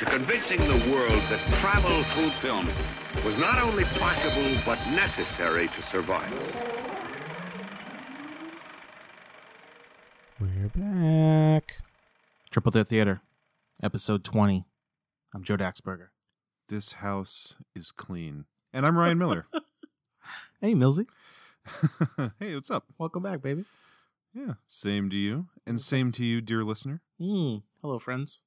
to convincing the world that travel through film was not only possible, but necessary to survive. We're back. Triple Threat Theater, episode 20. I'm Joe Daxberger. This house is clean. And I'm Ryan Miller. Hey, Millsy. hey, what's up? Welcome back, baby. Yeah, same to you. And same to you, dear listener. Mm. Hello, friends.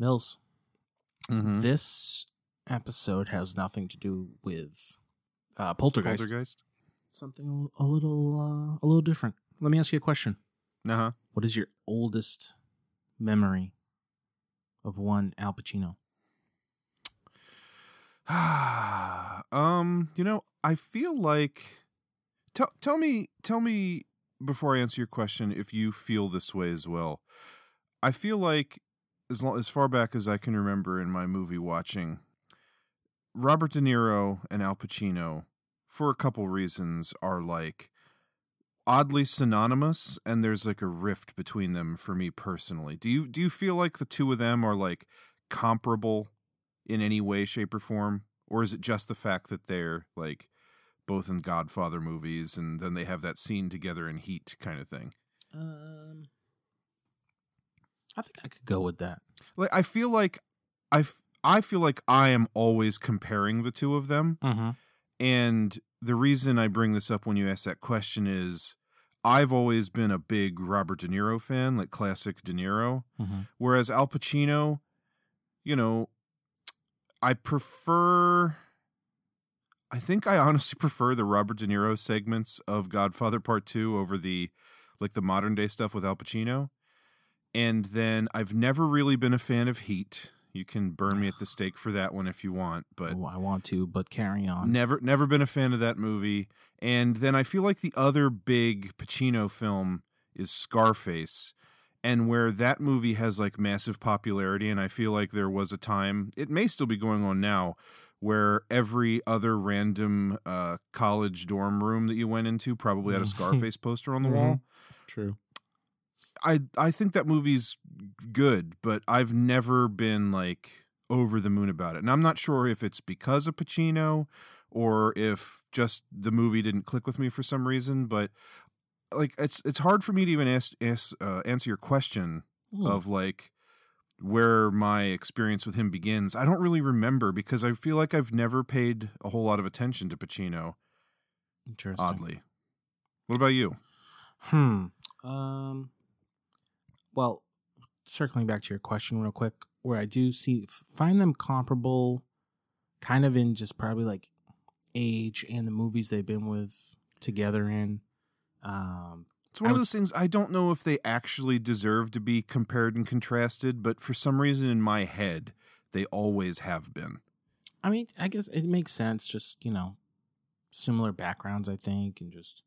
Mills, Mm-hmm. this episode has nothing to do with uh, Poltergeist. Poltergeist? Something a little, uh, a little different. Let me ask you a question. Uh-huh. What is your oldest memory of one Al Pacino? um, you know, I feel like tell tell me tell me before I answer your question if you feel this way as well. I feel like as long, as far back as I can remember in my movie watching, Robert De Niro and Al Pacino, for a couple reasons, are like oddly synonymous, and there's like a rift between them for me personally. Do you do you feel like the two of them are like comparable in any way, shape, or form, or is it just the fact that they're like both in Godfather movies, and then they have that scene together in Heat kind of thing? Um, I think I could go with that. Like I feel like I f- I feel like I am always comparing the two of them. Mm-hmm. And the reason I bring this up when you ask that question is I've always been a big Robert De Niro fan, like classic De Niro. Mm-hmm. Whereas Al Pacino, you know, I prefer. I think I honestly prefer the Robert De Niro segments of Godfather Part 2 over the like the modern day stuff with Al Pacino. And then I've never really been a fan of Heat. You can burn me at the stake for that one if you want, but oh, I want to, but carry on. Never, never been a fan of that movie. And then I feel like the other big Pacino film is Scarface, and where that movie has like massive popularity. And I feel like there was a time, it may still be going on now, where every other random uh, college dorm room that you went into probably had a Scarface poster on the wall. True. I I think that movie's good, but I've never been like over the moon about it. And I'm not sure if it's because of Pacino or if just the movie didn't click with me for some reason, but like it's it's hard for me to even ask, ask uh, answer your question Hmm. of like where my experience with him begins. I don't really remember because I feel like I've never paid a whole lot of attention to Pacino Interesting. oddly. What about you? Hmm. Um. Well, circling back to your question real quick, where I do see find them comparable, kind of in just probably like age and the movies they've been with together in. Um. It's one of those things I don't know if they actually deserve to be compared and contrasted, but for some reason in my head, they always have been. I mean, I guess it makes sense. Just you know, similar backgrounds, I think, and just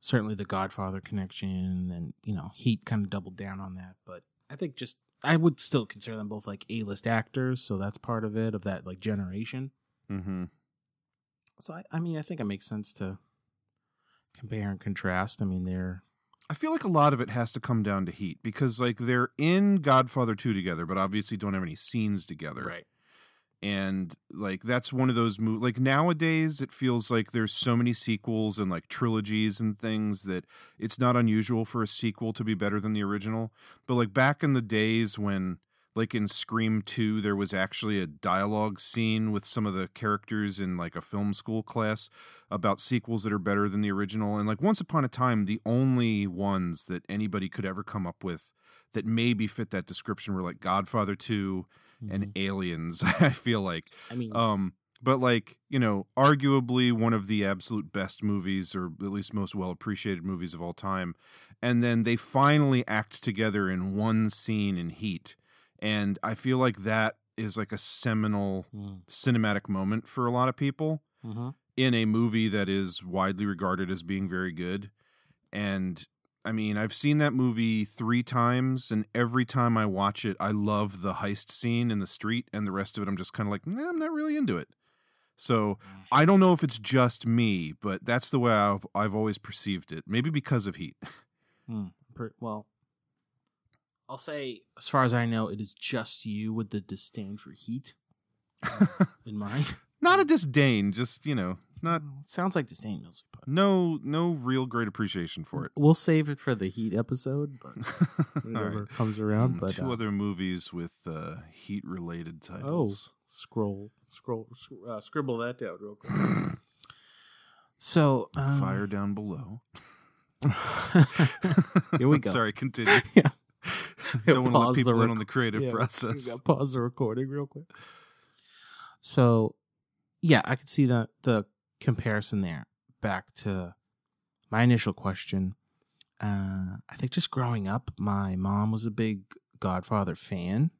certainly the Godfather connection, and you know, Heat kind of doubled down on that. But I think just I would still consider them both like A list actors, so that's part of it of that like generation. Mm-hmm. So I, I mean, I think it makes sense to compare and contrast. I mean, they're I feel like a lot of it has to come down to Heat because, like, they're in Godfather 2 together, but obviously don't have any scenes together. And, like, that's one of those movies. Like, nowadays, it feels like there's so many sequels and, like, trilogies and things that it's not unusual for a sequel to be better than the original. But, like, back in the days when, like, in Scream 2, there was actually a dialogue scene with some of the characters in, like, a film school class about sequels that are better than the original. And like once upon a time, the only ones that anybody could ever come up with that maybe fit that description were like Godfather 2 and Aliens, I feel like. I mean, Um but like, you know, arguably one of the absolute best movies or at least most well appreciated movies of all time. And then they finally act together in one scene in Heat. And I feel like that is like a seminal Mm. cinematic moment for a lot of people Mm-hmm. in a movie that is widely regarded as being very good. And I mean, I've seen that movie three times, and every time I watch it, I love the heist scene in the street, and the rest of it, I'm just kind of like, nah, I'm not really into it. So I don't know if it's just me, but that's the way I've I've always perceived it. Maybe because of Heat. Hmm. Well, I'll say, as far as I know, it is just you with the disdain for heat in mind. Not a disdain, just you know, not sounds like disdain, but no no real great appreciation for it. we'll save it for the heat episode, but right. comes around. Mm, But two uh, other movies with uh, heat related oh, titles. scroll, scroll, sc- uh, scribble that down real quick. So, um, Fire down below. Here we go. Sorry, continue. Yeah. Don't want to let Pause the people in rec- on the creative Yeah, process. Pause the recording real quick. So, yeah, I could see that the comparison there. Back to my initial question. Uh, I think just growing up, my mom was a big Godfather fan.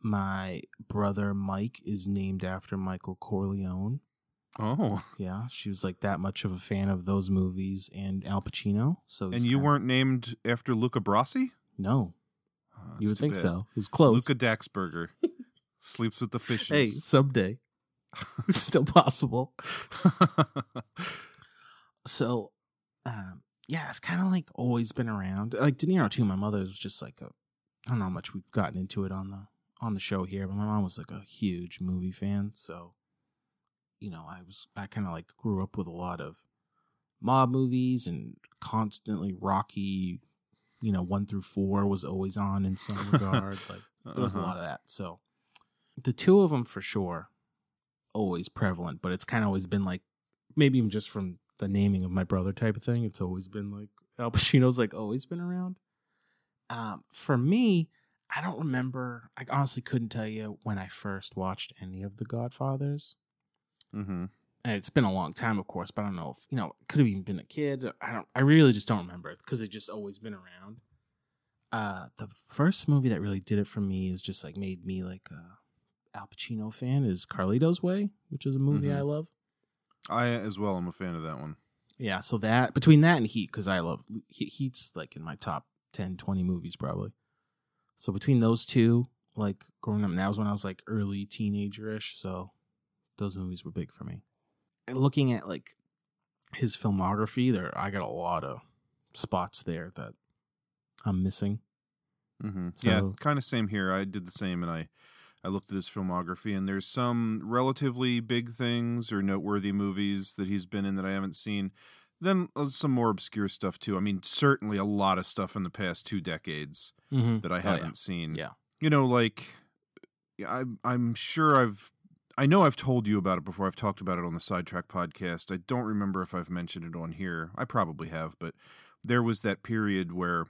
My brother Mike is named after Michael Corleone. Oh, Yeah, she was like that much of a fan of those movies and Al Pacino. So and you kinda- weren't named after Luca Brasi? no, Oh, you would think bad. so. It was close. Luca Daxberger sleeps with the fishes. Hey, someday. Still possible. So, um, yeah, it's kind of like always been around. Like De Niro too. My mother was just like a. I don't know how much we've gotten into it on the on the show here, but my mom was like a huge movie fan. So, you know, I was I kind of like grew up with a lot of mob movies and constantly Rocky. You know, one through four was always on in some regard. Like there was a Uh-huh. lot of that. So, the two of them for sure, always prevalent. But it's kind of always been like maybe even just from the naming of my brother type of thing. It's always been like Al Pacino's like always been around. Um, for me, I don't remember. I honestly couldn't tell you when I first watched any of the Godfathers. Mm-hmm. And it's been a long time, of course, but I don't know if you know. Could have even been a kid. I don't. I really just don't remember because it's just always been around. Uh, the first movie that really did it for me is just like made me like a Al Pacino fan is Carlito's Way, which is a movie Mhm. I love. I as well. I'm a fan of that one. Yeah, so that between that and Heat, because I love He- Heat's like in my top 10, 20 movies probably. So between those two, like growing up, that was when I was like early teenagerish. So those movies were big for me. And looking at like his filmography, there I got a lot of spots there that I'm missing. Mm-hmm. yeah, kind of same here. I did the same, and I I looked at his filmography, and there's some relatively big things or noteworthy movies that he's been in that I haven't seen. Then uh, some more obscure stuff too. I mean, certainly a lot of stuff in the past two decades Mm-hmm. that I Oh, yeah. haven't seen. Yeah. you know, like yeah, I'm I'm sure I've I know I've told you about it before. I've talked about it on the Sidetrack podcast. I don't remember if I've mentioned it on here. I probably have, but there was that period where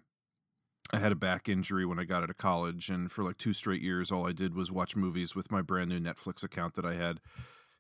I had a back injury when I got out of college, and for like two straight years, all I did was watch movies with my brand new Netflix account that I had.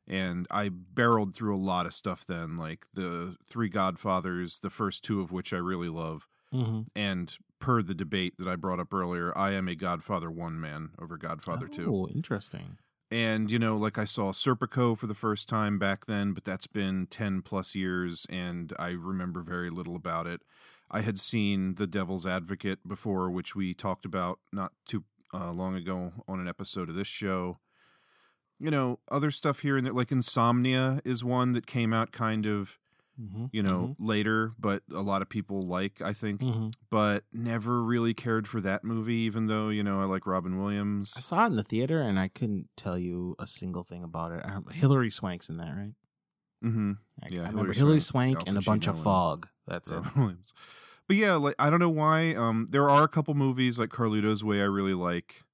And I barreled through a lot of stuff then, like the Three Godfathers, the first two of which I really love. Mm-hmm. And per the debate that I brought up earlier, I am a Godfather 1 man over Godfather 2. Oh, interesting. And, you know, like I saw Serpico for the first time back then, but that's been 10 plus years, and I remember very little about it. I had seen The Devil's Advocate before, which we talked about not too uh, long ago on an episode of this show. You know, other stuff here and there, like Insomnia is one that came out kind of, Mm-hmm. you know, later, but a lot of people like, I think, hmm but never really cared for that movie, even though, you know, I like Robin Williams. I saw it in the theater, and I couldn't tell you a single thing about it. Hilary Swank's in that, right? Mm-hmm. I, Yeah, I Hilary remember Hilary Swank, Swank and a bunch of fog. That's it. Williams. But yeah, like I don't know why. Um, there are a couple movies like Carlito's Way I really like,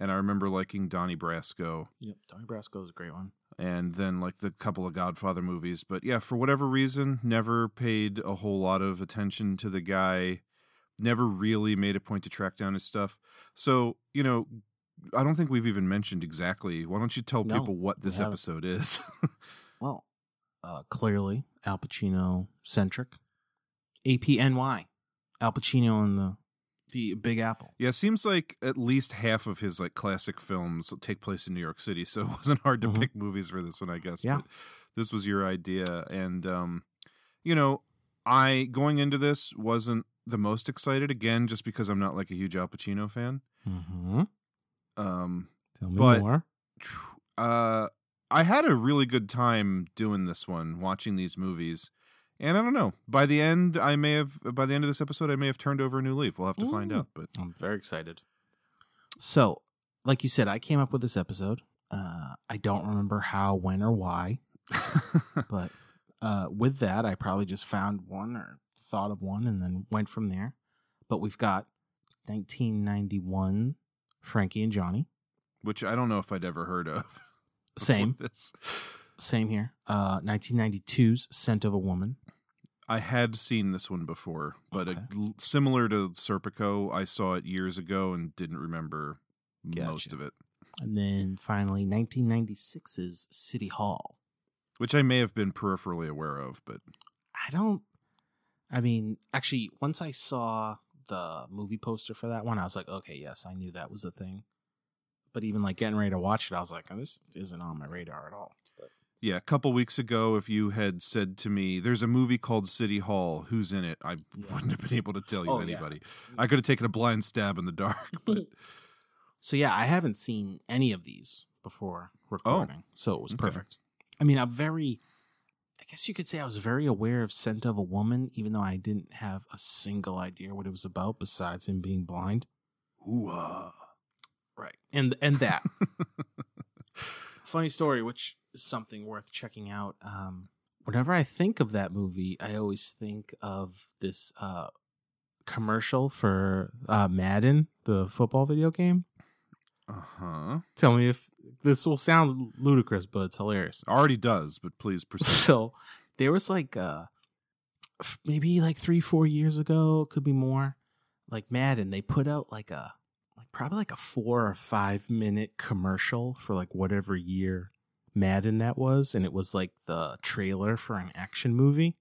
and I remember liking Donnie Brasco, Yep, Donnie Brasco is a great one. and then like the couple of Godfather movies. But yeah, for whatever reason, never paid a whole lot of attention to the guy. Never really made a point to track down his stuff. So you know, I don't think we've even mentioned exactly. Why don't you tell No, people what this episode is? Well, uh, clearly Al Pacino centric. APNY, Al Pacino and the the Big Apple. Yeah, it seems like at least half of his like classic films take place in New York City, so it wasn't hard to Mhm. pick movies for this one, I guess. Yeah. But this was your idea, and um, you know, I going into this wasn't the most excited again, just because I'm not like a huge Al Pacino fan. Mm-hmm. Um, Tell me But- more. uh, I had a really good time doing this one, watching these movies. And I don't know. By the end, I may have. By the end of this episode, I may have turned over a new leaf. We'll have to find out. But I'm very excited. So, like you said, I came up with this episode. Uh, I don't remember how, when, or why, but uh, with that, I probably just found one or thought of one and then went from there. But we've got 1991 Frankie and Johnny. which I don't know if I'd ever heard of. Same, This. same here. Uh, 1992's Scent of a Woman. I had seen this one before, but Okay. l- similar to Serpico, I saw it years ago and didn't remember most of it, And then finally 1996's City Hall. which I may have been peripherally aware of. But I don't. I mean, actually, once I saw the movie poster for that one, I was like, okay, yes, I knew that was a thing. But even like getting ready to watch it, I was like, oh, this isn't on my radar at all. Yeah, a couple weeks ago, if you had said to me, "There's a movie called City Hall, who's in it?" I wouldn't have been able to tell you Oh, yeah. anybody. I could have taken a blind stab in the dark. But so yeah, I haven't seen any of these before oh, recording, so it was Oh, okay. perfect. I mean, I'm very. I guess you could say I was very aware of Scent of a Woman, even though I didn't have a single idea what it was about besides him being blind. ooh-ah. Right. And and that. Funny story, which something worth checking out. Um, whenever I think of that movie, I always think of this uh, commercial for uh, Madden, the football video game. uh huh, Tell me if this will sound ludicrous, but it's hilarious. already does. But please proceed. So there was like uh maybe like three, four years ago, could be more. Like Madden, they put out like a like probably like a four or five minute commercial for like whatever year Madden that was, and it was like the trailer for an action movie.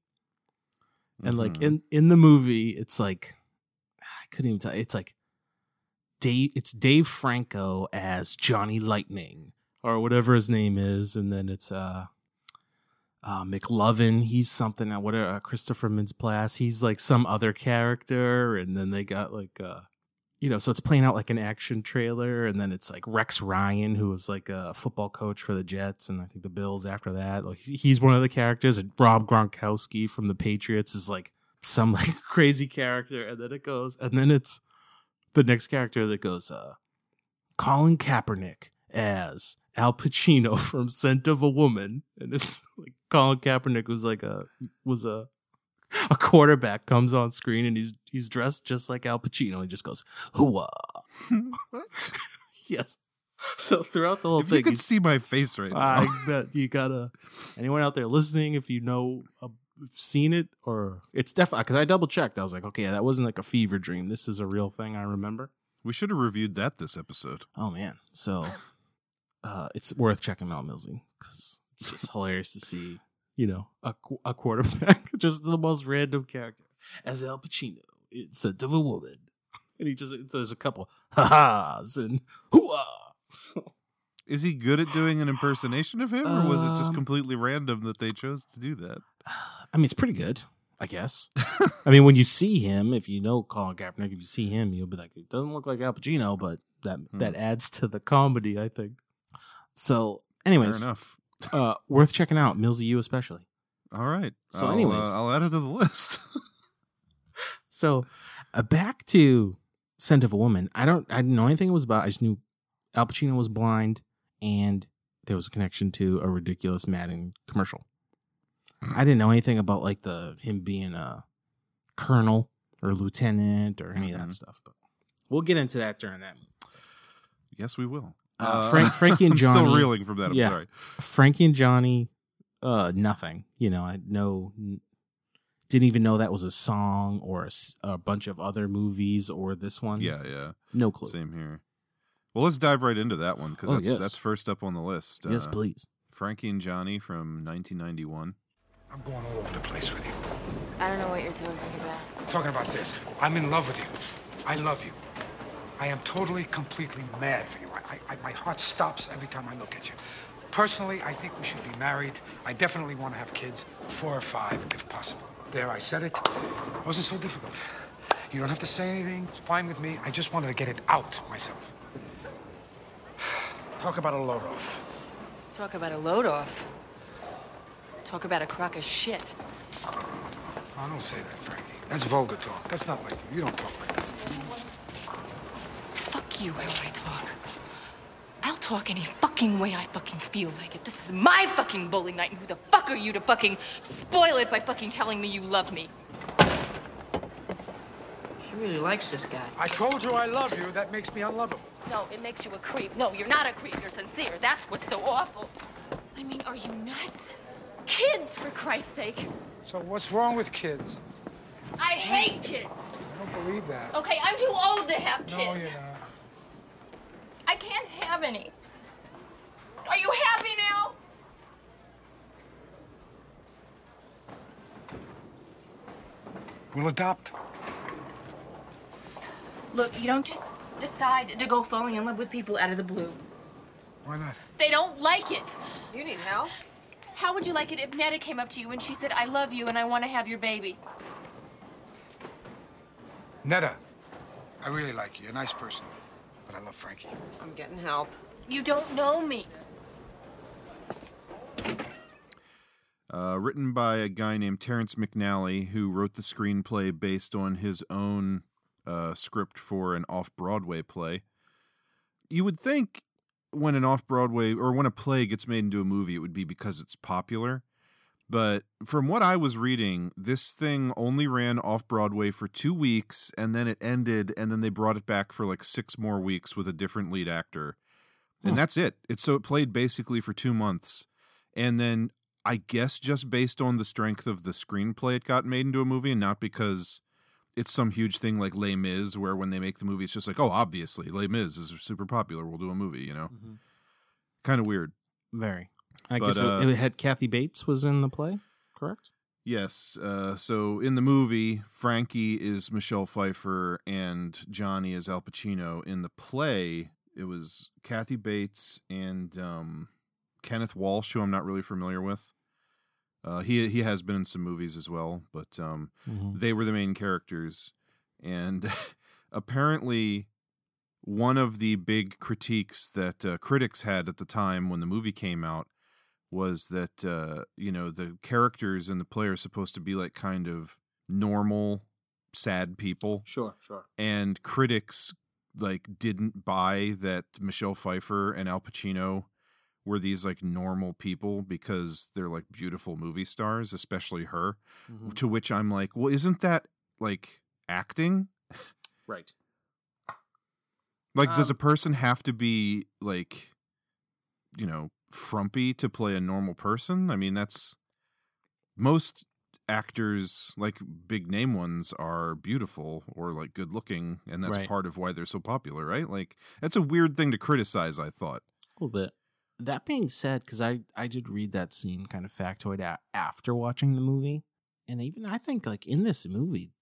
And like Mhm. in in the movie, it's like I couldn't even tell. It's like Dave. It's Dave Franco as Johnny Lightning or whatever his name is, and then it's uh, uh McLovin. He's something. uh, What uh, Christopher Mintz-Plasse. He's like some other character, and then they got like uh. You know, so it's playing out like an action trailer, and then it's like Rex Ryan, who was like a football coach for the Jets, and I think the Bills after that. Like he's one of the characters, and Rob Gronkowski from the Patriots is like some like crazy character, and then it goes, and then it's the next character that goes, uh, Colin Kaepernick as Al Pacino from Scent of a Woman, and it's like Colin Kaepernick was like a was a a quarterback comes on screen and he's he's dressed just like Al Pacino. He just goes hooah. What? yes. So throughout the whole if you thing, could he's- see my face right now, I bet you gotta. Anyone out there listening, if you know, uh, seen it or it's definitely because I double checked. I was like, okay, that wasn't like a fever dream. This is a real thing. I remember. we should have reviewed that this episode. Oh man, so uh, it's worth checking out, Millsy, because it's just hilarious to see. You know, a, a quarterback, just the most random character as Al Pacino. It's a of a woman, and he just there's a couple ha-has and hooah. Is he good at doing an impersonation of him, or was it just Um, completely random that they chose to do that? I mean, it's pretty good, I guess. I mean, when you see him, if you know Colin Kaepernick, if you see him, you'll be like, it doesn't look like Al Pacino, but that Hmm. that adds to the comedy, I think. So, anyways, Fair enough. Uh, worth checking out, Millsy, you especially. All right. So I'll, anyways. uh, I'll add it to the list. So, uh, back to Scent of a Woman. I don't, I didn't know anything it was about. I just knew Al Pacino was blind, and there was a connection to a ridiculous Madden commercial. I didn't know anything about like the him being a colonel or lieutenant or any of that Mhm. stuff, but we'll get into that during that. yes, we will. Uh, Frank- Frankie and I'm Johnny- still reeling from that. I'm Yeah. sorry. Frankie and Johnny, uh, nothing. You know, I know, didn't even know that was a song or a bunch of other movies or this one. Yeah, yeah. no clue. Same here. Well, let's dive right into that one because Oh, that's yes. that's first up on the list. Yes, Uh, please. Frankie and Johnny from 1991. I'm going all over the place with you. I don't know what you're talking about. I'm talking about this. I'm in love with you. I love you. I am totally, completely mad for you. I, I, my heart stops every time I look at you. Personally, I think we should be married. I definitely want to have kids, four or five, if possible. There, I said it. It wasn't so difficult. You don't have to say anything. It's fine with me. I just wanted to get it out myself. Talk about a load off. Talk about a load off. Talk about a crock of shit. Oh, don't say that, Frankie. That's vulgar talk. That's not like you. You don't talk like that. Fuck you, how I talk. I'll talk any fucking way I fucking feel like it. This is my fucking bowling night, and who the fuck are you to fucking spoil it by fucking telling me you love me? She really likes this guy. I told you I love you. That makes me unlovable. No, it makes you a creep. No, you're not a creep. You're sincere. That's what's so awful. I mean, are you nuts? Kids, for Christ's sake. So what's wrong with kids? I hate kids. I don't believe that. Okay, I'm too old to have kids. No, you're not. I can't have any. Are you happy now? We'll adopt. Look, you don't just decide to go falling in love with people out of the blue. Why not? They don't like it. You need help? How would you like it if Nedda came up to you and she said, I love you and I want to have your baby? Nedda, I really like you. You're a nice person. But I love Frankie. I'm getting help. You don't know me. Uh, written by a guy named Terrence McNally, who wrote the screenplay based on his own uh, script for an off Broadway play. You would think when an off Broadway or when a play gets made into a movie, it would be because it's popular. But from what I was reading, this thing only ran off Broadway for two weeks and then it ended, and then they brought it back for like six more weeks with a different lead actor. And Hmm. that's it. It's so it played basically for two months. And then I guess just based on the strength of the screenplay, it got made into a movie and not because it's some huge thing like Les Mis, where when they make the movie, it's just like, oh, obviously, Les Mis is super popular. We'll do a movie, you know? Kind of weird. Very. I But, guess it- uh, it had Kathy Bates was in the play, correct? Yes. Uh, so in the movie, Frankie is Michelle Pfeiffer and Johnny is Al Pacino. In the play, it was Kathy Bates and um, Kenneth Welsh, who I'm not really familiar with. Uh, he he has been in some movies as well, but um, Mhm. they were the main characters. And apparently, one of the big critiques that uh, critics had at the time when the movie came out was that uh, you know the characters in the play are supposed to be like kind of normal, sad people. Sure, sure. And critics like didn't buy that Michelle Pfeiffer and Al Pacino were these like normal people because they're like beautiful movie stars, especially her. Mhm. To which I'm like, well, isn't that like acting? Right. Like, does Um, a person have to be like, you know, frumpy to play a normal person? I mean, that's most actors, like big name ones, are beautiful or like good looking, and that's Right. part of why they're so popular, right? Like, that's a weird thing to criticize. I thought. A little bit. That being said, because I I did read that scene kind of factoid a- after watching the movie, and even I think like in this movie,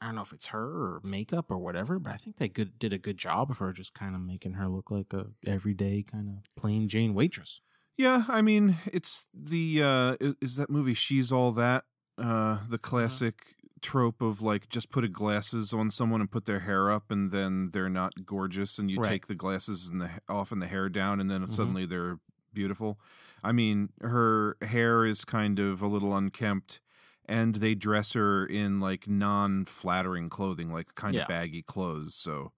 I don't know if it's her or makeup or whatever, but I think they good did a good job of her just kind of making her look like a everyday kind of plain Jane waitress. Yeah, I mean, it's the uh is that movie She's All That, uh the classic trope of like just put a glasses on someone and put their hair up and then they're not gorgeous and you Right. take the glasses and the off and the hair down and then Mhm. suddenly they're beautiful. I mean, her hair is kind of a little unkempt and they dress her in like non-flattering clothing, like kind Yeah. of baggy clothes, so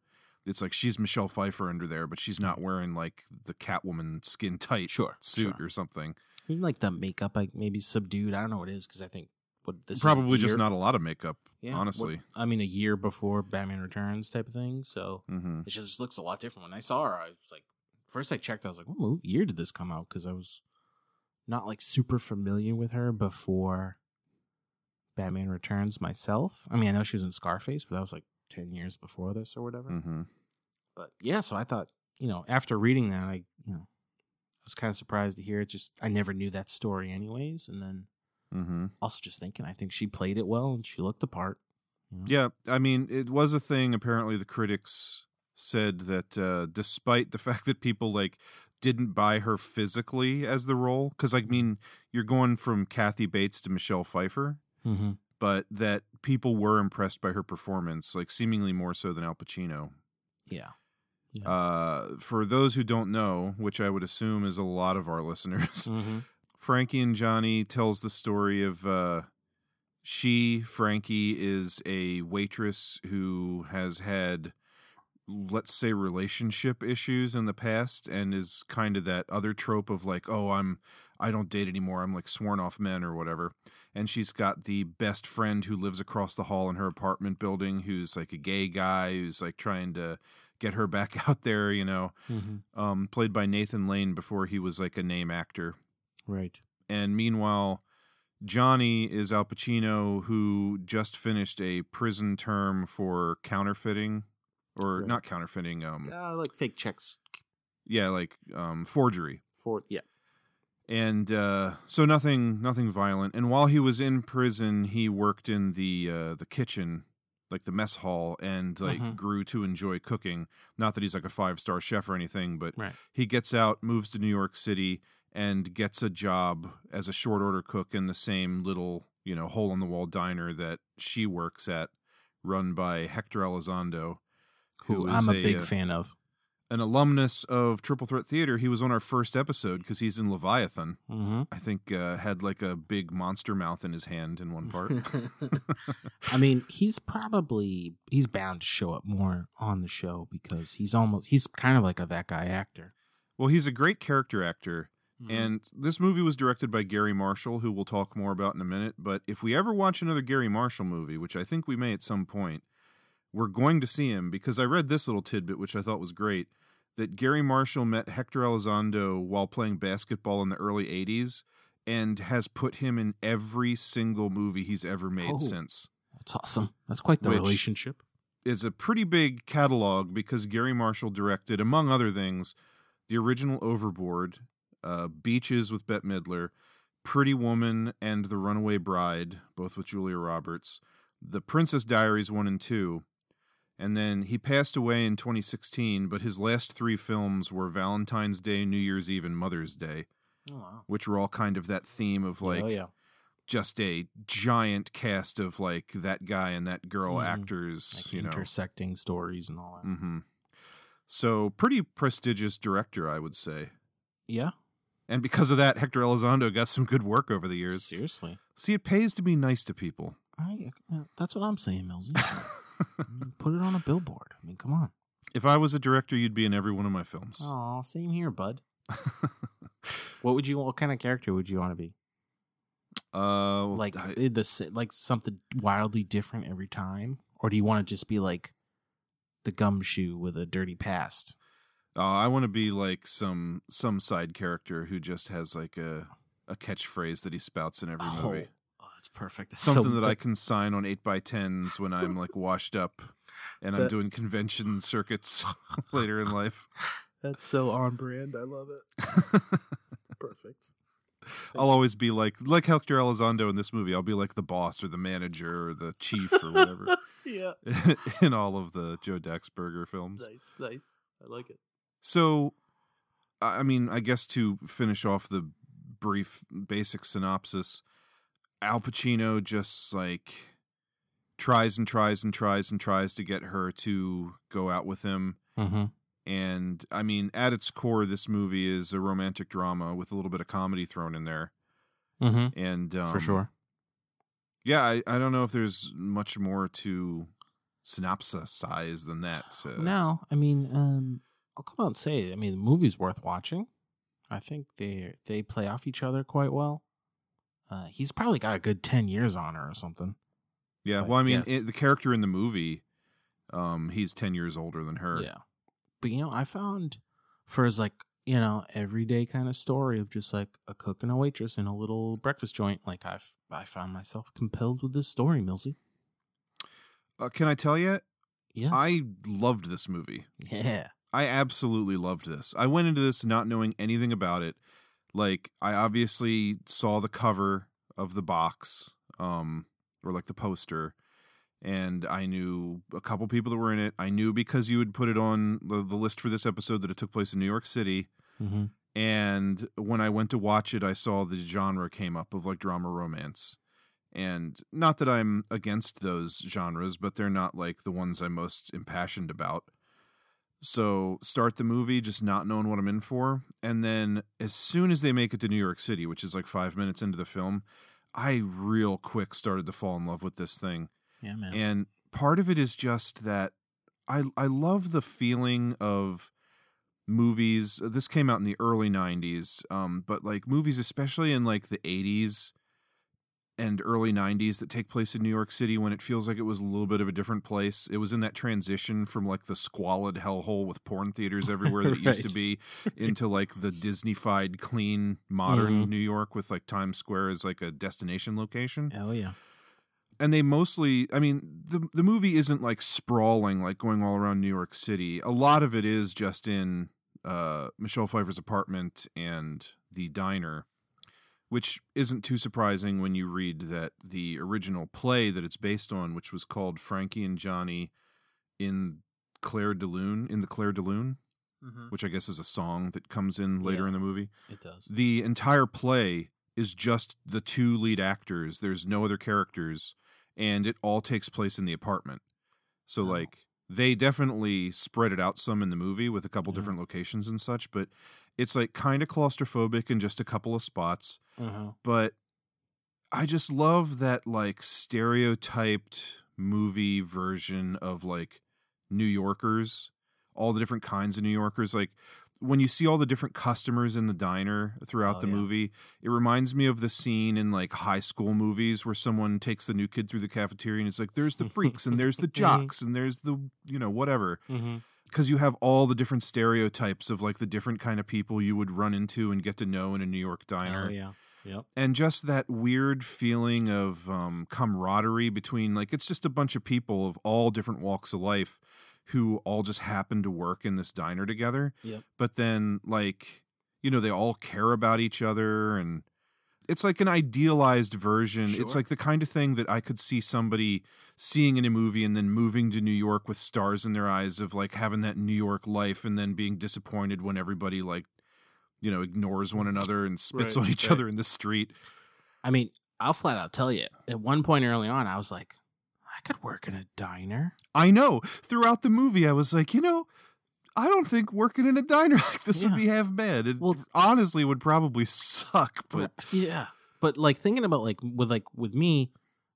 it's like she's Michelle Pfeiffer under there, but she's not wearing like the Catwoman skin tight Sure, suit sure. or something. Even like the makeup, like maybe subdued. I don't know what it is because I think what this is Probably just not a lot of makeup, Yeah, what- honestly. I mean, a year before Batman Returns type of thing. So hmm it just looks a lot different. When I saw her, I was like, first I checked, I was like, what year did this come out? Because I was not like super familiar with her before Batman Returns myself. I mean, I know she was in Scarface, but that was like 10 years before this or whatever. hmm But yeah, so I thought, you know, after reading that, I, you know, I was kind of surprised to hear it. Just, I never knew that story anyways. And then hmm also just thinking, I think she played it well and she looked the part. Yeah, I mean, it was a thing. Apparently, the critics said that uh, despite the fact that people like didn't buy her physically as the role, because I mean, you're going from Kathy Bates to Michelle Pfeiffer, Mm-hmm. but that people were impressed by her performance, like seemingly more so than Al Pacino. Yeah. Yeah. Uh, for those who don't know, which I would assume is a lot of our listeners, Mm-hmm. Frankie and Johnny tells the story of uh, she, Frankie, is a waitress who has had, let's say, relationship issues in the past and is kind of that other trope of like, oh, I'm, I don't date anymore. I'm like sworn off men or whatever. And she's got the best friend who lives across the hall in her apartment building who's like a gay guy who's like trying to get her back out there, you know, Mm-hmm. um, played by Nathan Lane before he was like a name actor Right. and meanwhile johnny is al pacino who just finished a prison term for counterfeiting or Right. not counterfeiting um Uh, like fake checks yeah like um forgery for yeah. And uh so nothing nothing violent and while he was in prison he worked in the uh the kitchen like the mess hall and like Mhm. grew to enjoy cooking not that he's like a five star chef or anything but Right. he gets out, moves to New York City, and gets a job as a short order cook in the same little, you know, hole in the wall diner that she works at, run by Hector Elizondo, who I'm a big uh, fan of. An alumnus of Triple Threat Theater. He was on our first episode because he's in Leviathan. Mm-hmm. I think uh, had like a big monster mouth in his hand in one part. I mean, he's probably he's bound to show up more on the show because he's almost he's kind of like a that guy actor. well, he's a great character actor. Mm-hmm. And this movie was directed by Garry Marshall, who we'll talk more about in a minute. But if we ever watch another Garry Marshall movie, which I think we may at some point, we're going to see him because I read this little tidbit, which I thought was great that Garry Marshall met Hector Elizondo while playing basketball in the early 80s and has put him in every single movie he's ever made Oh. since. That's awesome. That's quite the Which- relationship. Is a pretty big catalog because Garry Marshall directed, among other things, the original Overboard, uh, Beaches with Bette Midler, Pretty Woman, and The Runaway Bride, both with Julia Roberts, The Princess Diaries 1 and 2. And then he passed away in 2016, but his last three films were Valentine's Day, New Year's Eve, and Mother's Day, Oh wow. which were all kind of that theme of like oh yeah. just a giant cast of like that guy and that girl Mhm. actors, Like you know. intersecting stories and all that. Mm-hmm. So pretty prestigious director, I would say. Yeah. And because of that, Hector Elizondo got some good work over the years. Seriously. See, it pays to be nice to people. I, uh, that's what I'm saying, Millsy. Put it on a billboard. I mean, come on. If I was a director, you'd be in every one of my films. Oh, same here, bud. What would you? What kind of character would you want to be? Uh, well, Like I- eh, the like something wildly different every time, or do you want to just be like the gumshoe with a dirty past? uh, I want to be like some some side character who just has like a a catchphrase that he spouts in every movie. That's perfect. That's Something so- that I can sign on eight by tens when I'm like washed up and I'm doing convention circuits later in life. That's so on brand. I love it. Perfect. I'll always be like like Hector Elizondo in this movie. I'll be like the boss or the manager or the chief or whatever yeah. in all of the Joe Daxberger films. Nice. Nice. I like it. So, I mean, I guess to finish off the brief basic synopsis, Al Pacino just like tries and tries and tries and tries to get her to go out with him. Mm-hmm. And I mean, at its core, this movie is a romantic drama with a little bit of comedy thrown in there. Mm-hmm. And um, For sure. yeah, I, I don't know if there's much more to synopsisize than that. Uh, No, I mean, um, I'll come out and say, it. I mean, the movie's worth watching. I think they they play off each other quite well. Uh, he's probably got a good ten years on her or something. Yeah, So well, I mean, it, the character in the movie, um, he's ten years older than her. Yeah, but you know, I found for his like you know everyday kind of story of just like a cook and a waitress in a little breakfast joint. Like I've I found myself compelled with this story, Millsy. Uh, can I tell you? Yes, I loved this movie. yeah. I absolutely loved this. I went into this not knowing anything about it. Like, I obviously saw the cover of the box, um, or like the poster, and I knew a couple people that were in it. I knew because you would put it on the, the list for this episode that it took place in New York City. Mm-hmm. And when I went to watch it, I saw the genre came up of like drama romance. And not that I'm against those genres, but they're not like the ones I'm most impassioned about. So start the movie just not knowing what I'm in for. And then as soon as they make it to New York City, which is like five minutes into the film, I real quick started to fall in love with this thing. Yeah, man. And part of it is just that I I love the feeling of movies. This came out in the early '90s, um, but like movies, especially in like the '80s and early 90s that take place in New York City when it feels like it was a little bit of a different place. It was in that transition from like the squalid hellhole with porn theaters everywhere that it used to be into like the Disneyfied clean modern Mhm. New York with like Times Square as like a destination location Oh, yeah. and they mostly i mean the the movie isn't like sprawling like going all around new york city a lot of it is just in uh michelle pfeiffer's apartment and the diner which isn't too surprising when you read that the original play that it's based on which was called frankie and johnny in clair de lune in the clair de lune mm-hmm. which i guess is a song that comes in later Yeah. in the movie It does. the entire play is just the two lead actors. There's no other characters, and it all takes place in the apartment. So, Oh. like, they definitely spread it out some in the movie with a couple Yeah. different locations and such, but it's like kind of claustrophobic in just a couple of spots. Uh-huh. But I just love that, like, stereotyped movie version of like New Yorkers, all the different kinds of New Yorkers. Like, when you see all the different customers in the diner throughout Oh, the yeah. movie, it reminds me of the scene in like high school movies where someone takes the new kid through the cafeteria and it's like, there's the freaks and there's the jocks and there's the, you know, whatever. Mm-hmm. Because you have all the different stereotypes of like the different kind of people you would run into and get to know in a New York diner Oh yeah. Yep. and just that weird feeling of um, camaraderie between like it's just a bunch of people of all different walks of life who all just happen to work in this diner together Yep. but then like you know they all care about each other and it's like an idealized version it's like the kind of thing that i could see somebody seeing in a movie and then moving to new york with stars in their eyes of like having that new york life and then being disappointed when everybody like you know ignores one mm, another and spits Right, on each right. other in the street I mean, I'll flat out tell you. At one point early on, I was like, I could work in a diner. I know. Throughout the movie, I was like, you know, I don't think working in a diner like this would be half bad. It Well- honestly would probably suck, but yeah, but like thinking about like with like with me,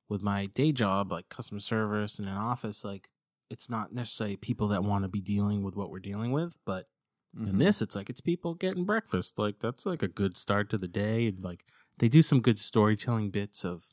with my day job, like customer service in an office, like it's not necessarily people that want to be dealing with what we're dealing with, but in Mhm. this, it's like it's people getting breakfast. Like that's like a good start to the day, and like they do some good storytelling bits of.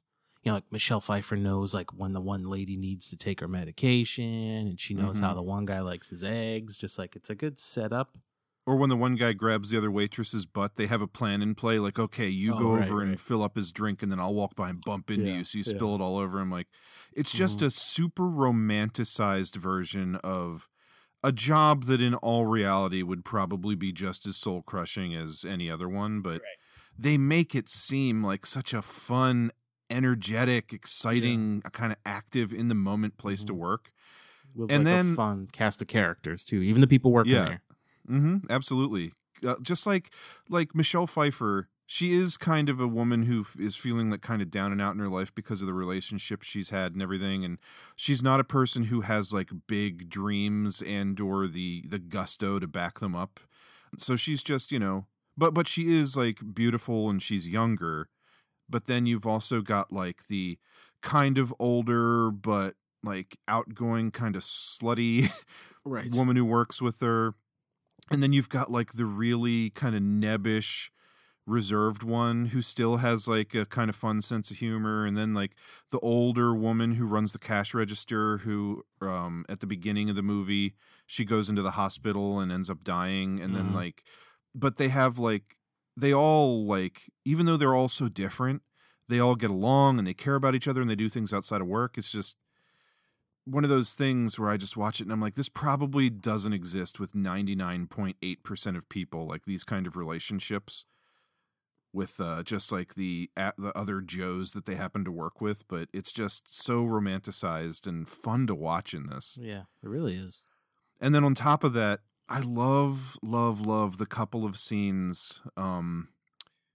You know, like Michelle Pfeiffer knows like when the one lady needs to take her medication, and she knows how Mhm. the one guy likes his eggs. Just like it's a good setup. or when the one guy grabs the other waitress's butt, they have a plan in play. Like, okay, you Oh, go right, over and fill up his drink, and then I'll walk by and bump into Yeah, you, so you yeah. spill it all over him. Like, it's just Mhm. a super romanticized version of a job that, in all reality, would probably be just as soul crushing as any other one. But they make it seem like such a fun, energetic, exciting, a kind of active, in the moment place to Mhm. work. With And like then- a fun cast of characters too. Even the people working Yeah. there. hmm absolutely. Uh, just like like Michelle Pfeiffer, she is kind of a woman who f- is feeling like kind of down and out in her life because of the relationship she's had and everything, and she's not a person who has like big dreams and or the the gusto to back them up. So she's just you know, but but she is like beautiful and she's younger. But then you've also got like the kind of older but like outgoing kind of slutty Right. woman who works with her. And then you've got like the really kind of nebbish, reserved one who still has like a kind of fun sense of humor. And then like the older woman who runs the cash register, who um, at the beginning of the movie, she goes into the hospital and ends up dying. And then Mhm. like, but they have like, they all like, even though they're all so different, they all get along and they care about each other and they do things outside of work. It's just, one of those things where I just watch it and I'm like, this probably doesn't exist with 99.8% of people, like these kind of relationships. with uh, just like the at the other Joes that they happen to work with, but it's just so romanticized and fun to watch in this. Yeah, it really is. And then on top of that, I love, love, love the couple of scenes um,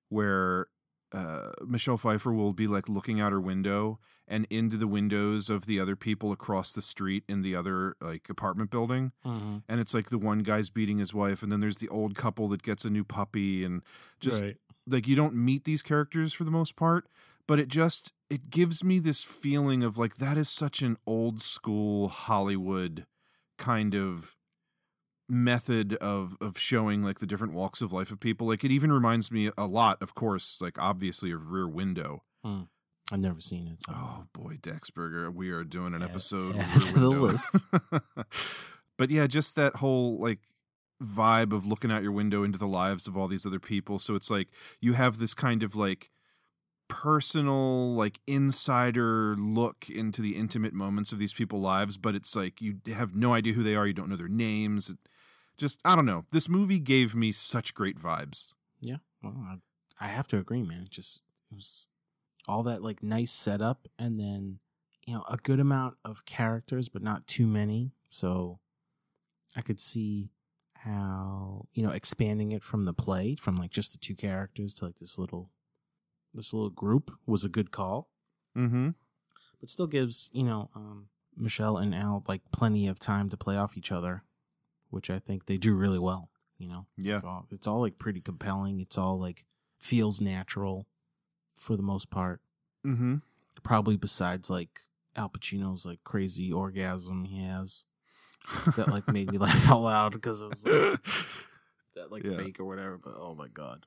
where uh, Michelle Pfeiffer will be like looking out her window and into the windows of the other people across the street in the other like apartment building. Mm-hmm. And it's like the one guy's beating his wife, and then there's the old couple that gets a new puppy, and just Right. like you don't meet these characters for the most part, but it just it gives me this feeling of like that is such an old school Hollywood kind of method of of showing like the different walks of life of people. Like it even reminds me a lot, of course, like obviously of Rear Window. Hmm. I've never seen it. So. Oh boy, Dexberger, we are doing an Add- episode it to the list. but yeah, just that whole like vibe of looking out your window into the lives of all these other people. So it's like you have this kind of like personal like insider look into the intimate moments of these people's lives but it's like you have no idea who they are you don't know their names just i don't know this movie gave me such great vibes Yeah, well, I, I have to agree, man. It just it was all that like nice setup, and then you know a good amount of characters, but not too many. So I could see how you know expanding it from the play, from like just the two characters to like this little this little group was a good call. mm-hmm but still gives you know um, Michelle and Al like plenty of time to play off each other, which I think they do really well. You know, Yeah. It's all, it's all like pretty compelling. It's all like feels natural for the most part. mm-hmm Probably besides like Al Pacino's like crazy orgasm he has that like made me laugh out loud because it was like, that like Yeah. fake or whatever. But oh my god.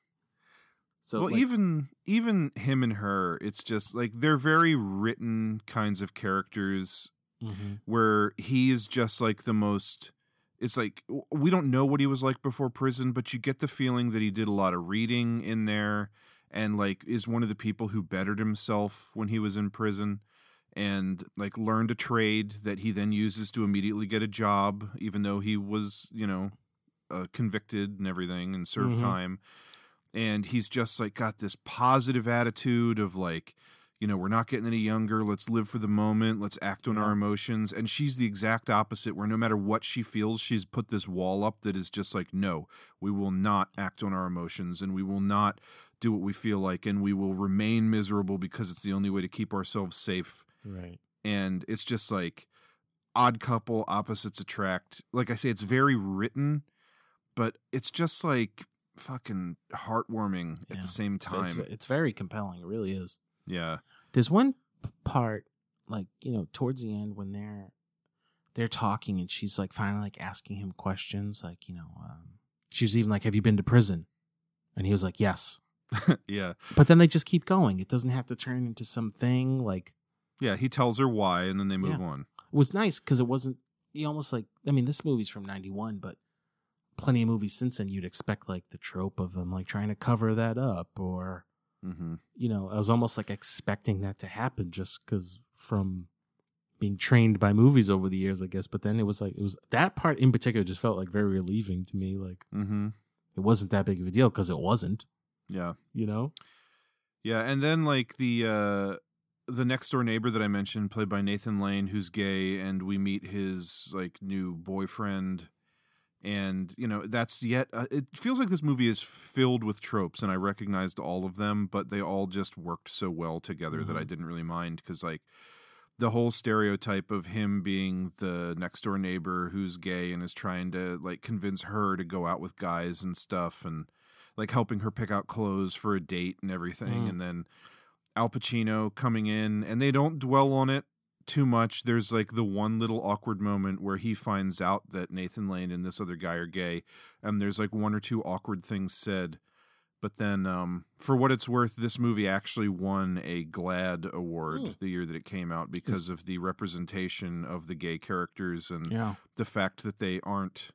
So well, like, even even him and her, it's just like they're very written kinds of characters Mhm. where he is just like the most it's like we don't know what he was like before prison but you get the feeling that he did a lot of reading in there and like is one of the people who bettered himself when he was in prison and like learned a trade that he then uses to immediately get a job even though he was you know uh, convicted and everything and served Mhm. time and he's just like got this positive attitude of like you know we're not getting any younger. Let's live for the moment. Let's act on our emotions. And she's the exact opposite where no matter what she feels she's put this wall up that is just like no we will not act on our emotions and we will not do what we feel like and we will remain miserable because it's the only way to keep ourselves safe. Right. and it's just like odd couple opposites attract. Like i say it's very written but it's just like fucking heartwarming at the same It's- it's- time. it's very compelling. It really is. Yeah There's one part, like you know, towards the end when they're they're talking and she's like finally like asking him questions, like you know, um, she was even like, "Have you been to prison?" And he was like, "Yes." yeah But then they just keep going. It doesn't have to turn into something like yeah he tells her why and then they move Yeah. on it was nice because it wasn't. You almost like I mean, this movie's from '91, but plenty of movies since then you'd expect like the trope of them like trying to cover that up or mm-hmm. you know, I was almost like expecting that to happen just because from being trained by movies over the years, I guess. But then it was like, it was that part in particular just felt like very relieving to me. Like Mm-hmm. it wasn't that big of a deal because it wasn't, yeah you know? yeah and then like the uh the next door neighbor that i mentioned played by nathan lane who's gay and we meet his like new boyfriend and you know that's yet uh, it feels like this movie is filled with tropes and i recognized all of them but they all just worked so well together that i didn't really mind because like the whole stereotype of him being the next door neighbor who's gay and is trying to like convince her to go out with guys and stuff and like helping her pick out clothes for a date and everything Mm. and then al pacino coming in and they don't dwell on it too much. There's like the one little awkward moment where he finds out that Nathan Lane and this other guy are gay, and there's like one or two awkward things said. But then, um, for what it's worth, this movie actually won a GLAAD award Hmm. the year that it came out because of the representation of the gay characters and Yeah. the fact that they aren't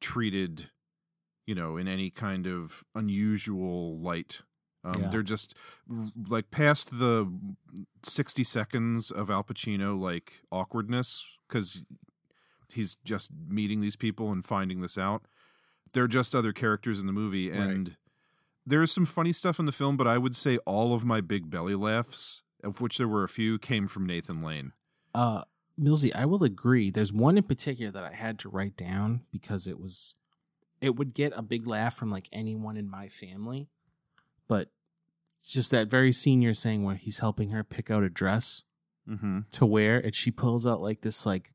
treated, you know, in any kind of unusual light. Um, Yeah. They're just like past the 60 seconds of Al Pacino, like awkwardness, because he's just meeting these people and finding this out. They're just other characters in the movie. Right. And there is some funny stuff in the film, but I would say all of my big belly laughs, of which there were a few, came from Nathan Lane. Uh, Millsy, I will agree. There's one in particular that I had to write down because it was, it would get a big laugh from like anyone in my family, but just that very scene you're saying where he's helping her pick out a dress Mm-hmm. to wear, and she pulls out like this like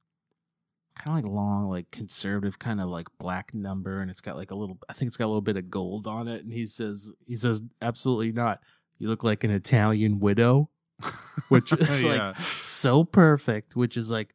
kind of like long, like conservative kind of like black number, and it's got like a little. I think it's got a little bit of gold on it, and he says, he says, absolutely not. You look like an Italian widow, which is Yeah. like so perfect. Which is like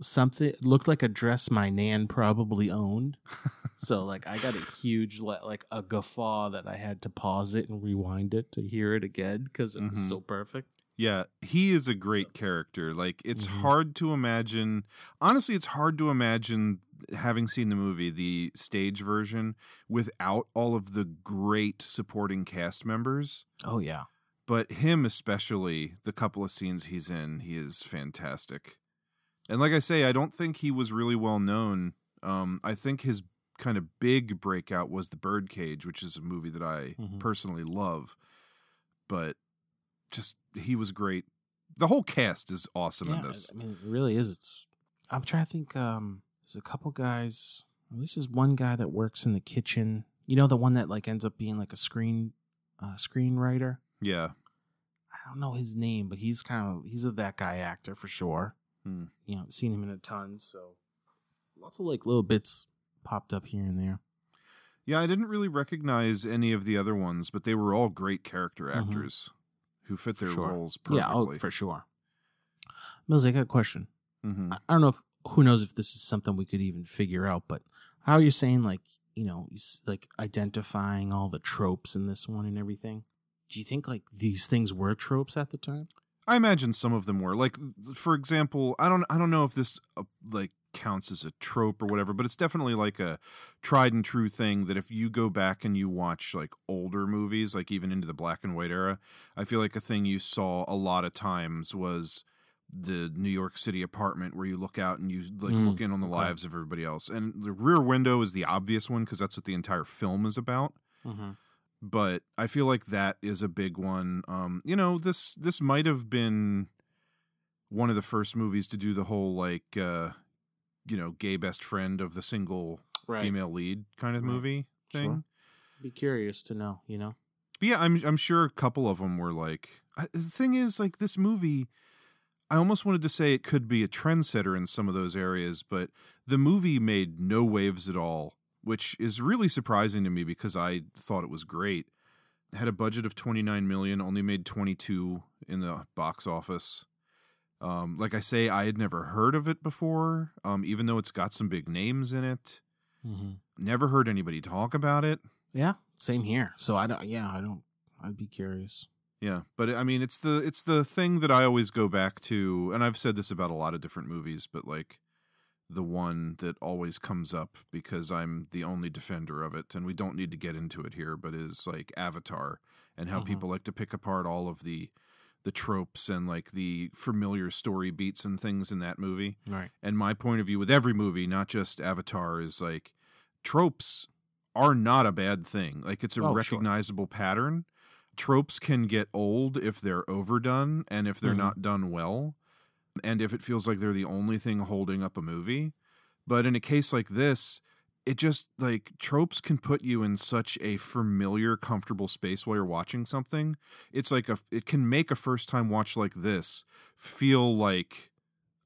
something looked like a dress my nan probably owned. so like I got a huge like a guffaw that I had to pause it and rewind it to hear it again because it was Mhm. so perfect. Yeah, he is a great character. Like it's Mhm. hard to imagine. Honestly, it's hard to imagine having seen the movie, the stage version, without all of the great supporting cast members. Oh yeah. But him especially, the couple of scenes he's in, he is fantastic. And like I say, I don't think he was really well known. Um, I think his kind of big breakout was The Birdcage, which is a movie that I Mhm. personally love. But just he was great. The whole cast is awesome in this. I mean, it really is. It's. I'm trying to think. Um, there's a couple guys. At least there's one guy that works in the kitchen. You know, the one that like ends up being like a screen, uh, screenwriter. Yeah. I don't know his name, but he's kind of he's a that guy actor for sure. Hmm. You know, seen him in a ton. So lots of like little bits popped up here and there. Yeah, I didn't really recognize any of the other ones, but they were all great character Mhm. actors who fit their Sure. roles perfectly. Yeah, oh, for sure. Mills, I got a question. hmm I I don't know if who knows if this is something we could even figure out, but how are you saying like you know like identifying all the tropes in this one and everything? Do you think like these things were tropes at the time? I imagine some of them were like, for example, I don't, I don't know if this uh, like counts as a trope or whatever, but it's definitely like a tried and true thing that if you go back and you watch like older movies, like even into the black and white era, I feel like a thing you saw a lot of times was the New York City apartment where you look out and you like Mm, look in on the okay. lives of everybody else. And the rear window is the obvious one because that's what the entire film is about Mm-hmm. but I feel like that is a big one. Um, you know, this this might have been one of the first movies to do the whole like uh, you know, gay best friend of the single Right. female lead kind of Right. movie thing. Sure. Be curious to know. You know. But yeah, I'm I'm sure a couple of them were like. I, the thing is, like this movie, I almost wanted to say it could be a trendsetter in some of those areas, but the movie made no waves at all, which is really surprising to me because I thought it was great. It had a budget of 29 million, only made 22 in the box office. Um, like I say, I had never heard of it before, um, even though it's got some big names in it. Mm-hmm. Never heard anybody talk about it. Yeah. Same here. So I don't. Yeah, I don't. I'd be curious. Yeah, but I mean, it's the it's the thing that I always go back to, and I've said this about a lot of different movies, but like the one that always comes up because I'm the only defender of it, and we don't need to get into it here, but is like Avatar and how Mhm. people like to pick apart all of the the tropes and like the familiar story beats and things in that movie. Right. And my point of view with every movie, not just Avatar, is like tropes are not a bad thing. Like it's a Oh, sure. recognizable pattern. Tropes can get old if they're overdone and if they're Mhm. not done well, and if it feels like they're the only thing holding up a movie. But in a case like this, it just like tropes can put you in such a familiar, comfortable space while you're watching something. It's like a it can make a first time watch like this feel like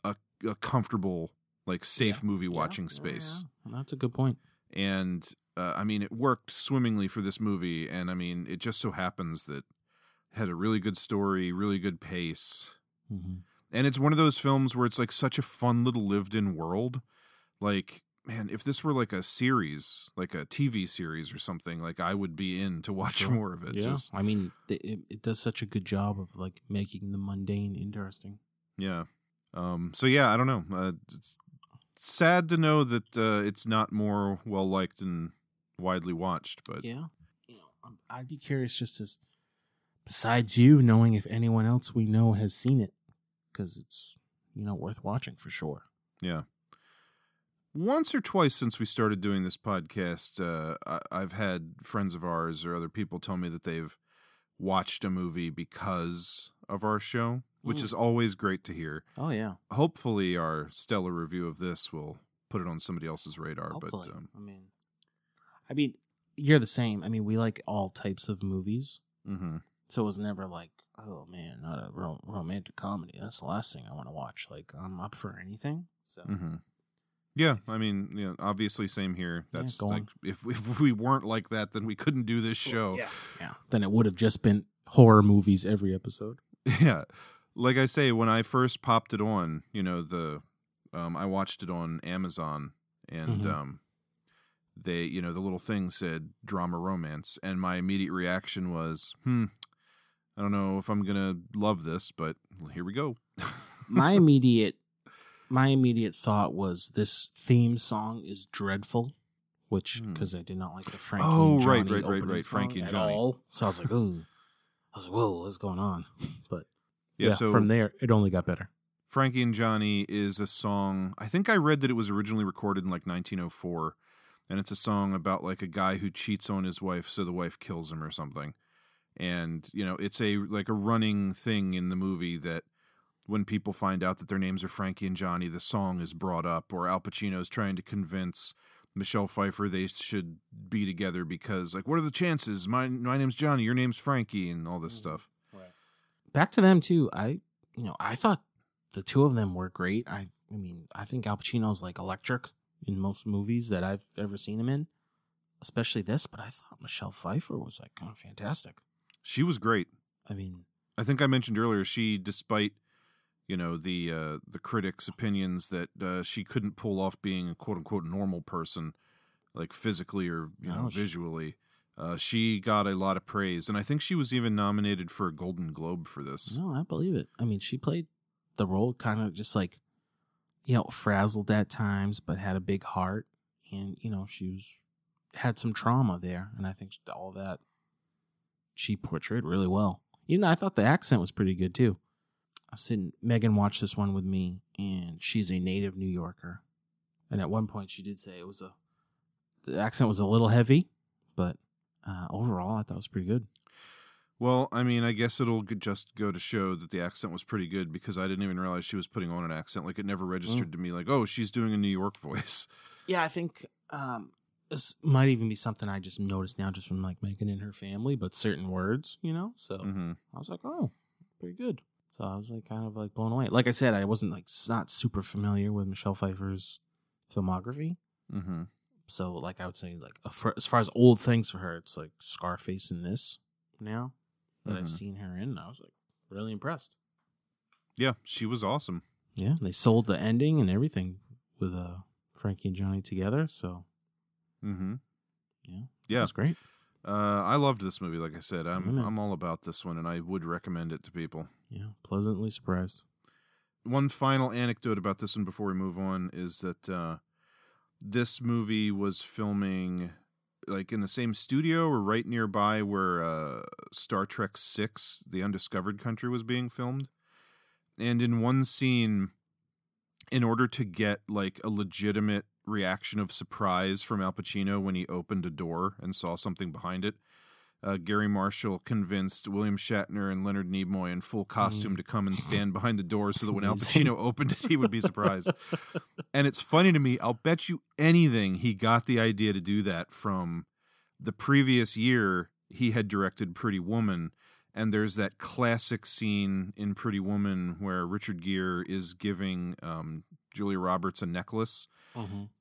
a a comfortable, like safe movie watching yeah, space yeah. That's a good point. and uh, I mean, it worked swimmingly for this movie, and I mean, it just so happens that it had a really good story, really good pace, Mm-hmm. and it's one of those films where it's like such a fun little lived-in world. Like, man, if this were like a series, like a TV series or something, like I would be in to watch Sure. more of it. Yeah. Just I mean, it, it, it does such a good job of like making the mundane interesting. yeah. Um. So yeah, I don't know. Uh, it's sad to know that uh, it's not more well liked and widely watched, but yeah. You know, I'd be curious just as, besides you, knowing if anyone else we know has seen it, because it's you know worth watching for sure. Yeah. Once or twice since we started doing this podcast, uh, I, I've had friends of ours or other people tell me that they've watched a movie because of our show, which Mm. is always great to hear. Oh yeah. Hopefully, our stellar review of this will put it on somebody else's radar. Hopefully. But um, I mean, I mean, you're the same. I mean, we like all types of movies, mhm. so it was never like, oh man, not a ro- romantic comedy. That's the last thing I want to watch. Like, I'm up for anything. So hmm Yeah, I mean, you know, obviously, same here. That's go like on. if if we weren't like that, then we couldn't do this show. yeah, yeah. Then it would have just been horror movies every episode. Yeah. Like I say, when I first popped it on, you know, the um I watched it on Amazon and Mhm. um they, you know, the little thing said drama romance and my immediate reaction was, "Hmm, I don't know if I'm going to love this, but here we go." my immediate my immediate thought was this theme song is dreadful which Hmm. because i did not like the frankie Oh, and right, Johnny right, right, opening right, song Frankie and at Johnny. all. so i was like ooh i was like whoa what's going on but Yeah, yeah, so- from there it only got better Frankie and Johnny is a song. I think I read that it was originally recorded in like 1904, and it's a song about like a guy who cheats on his wife, so the wife kills him or something. And you know, it's a like a running thing in the movie that when people find out that their names are Frankie and Johnny, the song is brought up, or Al Pacino is trying to convince Michelle Pfeiffer they should be together because like, what are the chances? My my name's Johnny, your name's Frankie, and all this mm-hmm. stuff. back to them too i you know i thought the two of them were great i i mean i think al pacino's like electric in most movies that i've ever seen him in especially this but i thought michelle pfeiffer was like kind of fantastic She was great. i mean I think I mentioned earlier she, despite you know the uh, the critics' opinions that uh, she couldn't pull off being a quote unquote normal person, like physically or you know No, visually. Uh, she got a lot of praise, and I think she was even nominated for a Golden Globe for this. No, I believe it. I mean, she played the role kind of just like, you know, frazzled at times, but had a big heart, and you know, she was had some trauma there, and I think all that she portrayed really well. Even though I thought the accent was pretty good too. I was sitting. Megan watched this one with me, and she's a native New Yorker, and at one point she did say it was a the accent was a little heavy, but uh, overall I thought it was pretty good. Well, I mean, I guess it'll just go to show that the accent was pretty good because I didn't even realize she was putting on an accent. Like it never registered to me. Like, oh, she's doing a New York voice. Yeah, I think um, this might even be something I just noticed now, just from like Megan and her family, but certain words, you know. So hmm I was like, oh, pretty good. So I was like, kind of like blown away. Like I said, I wasn't like not super familiar with Michelle Pfeiffer's filmography. hmm So like I would say, like for, as far as old things for her, it's like Scarface and this now that I've Mhm. seen her in. I was like really impressed. Yeah, she was awesome. Yeah, they sold the ending and everything with uh Frankie and Johnny together. So mm-hmm. yeah, Yeah. that's great. Uh, I loved this movie. Like I said, I'm Mhm. I'm all about this one, and I would recommend it to people. Yeah, pleasantly surprised. One final anecdote about this one before we move on is that uh, this movie was filming like in the same studio or right nearby where uh, Star Trek Six: The Undiscovered Country was being filmed, and in one scene, in order to get like a legitimate reaction of surprise from Al Pacino when he opened a door and saw something behind it. Uh, Garry Marshall convinced William Shatner and Leonard Nimoy in full costume to come and stand behind the door so that when Al. Pacino opened it, he would be surprised. and it's funny to me. I'll bet you anything he got the idea to do that from the previous year. He had directed Pretty Woman, and there's that classic scene in Pretty Woman where Richard Gere is giving um, Julia Roberts a necklace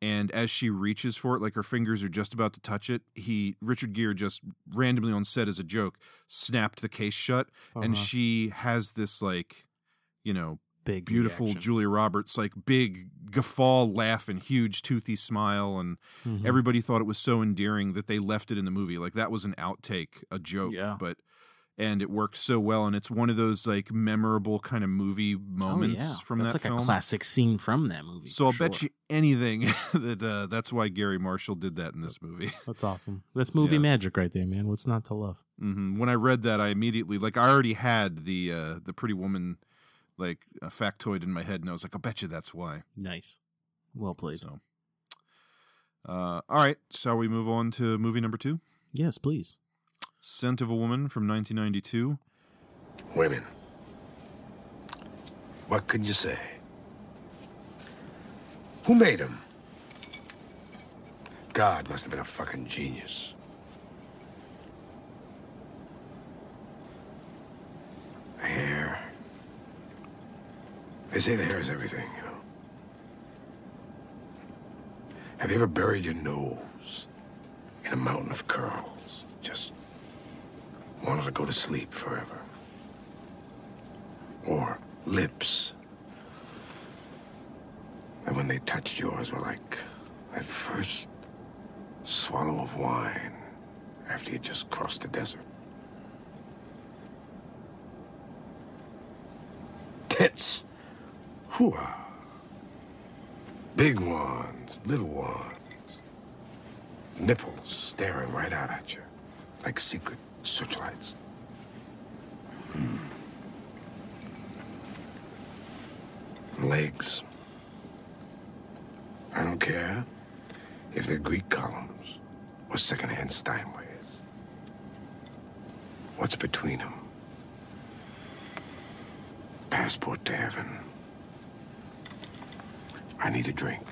and as she reaches for it like her fingers are just about to touch it he richard gere just randomly on set as a joke snapped the case shut and Uh-huh. she has this like you know Big beautiful reaction. julia roberts like big guffaw laugh and huge toothy smile and Mhm. everybody thought it was so endearing that they left it in the movie like that was an outtake a joke Yeah. but and it worked so well and it's one of those like memorable kind of movie moments oh, yeah. from that's that like film a classic scene from that movie. so I'll for bet you anything that uh, that's why Garry Marshall did that in this movie. that's awesome. That's movie Yeah. magic right there, man. What's not to love? hmm When I read that, I immediately like I already had the uh, the Pretty Woman like uh, factoid in my head, and I was like, I'll bet you that's why. Nice, well played. So, Uh, all right, shall we move on to movie number two? Yes, please. Scent of a Woman from 1992. Women. What can you say? Who made them? God must have been a fucking genius. Hair. They say the hair is everything, you know. Have you ever buried your nose in a mountain of curls? Just wanted to go to sleep forever. Or lips. And when they touched yours were like that first swallow of wine after you just crossed the desert. Tits. Hooah. Big ones, little ones. Nipples staring right out at you like secret searchlights. Hmm. Legs. I don't care if they're Greek columns or secondhand Steinways. What's between them? Passport to heaven. I need a drink.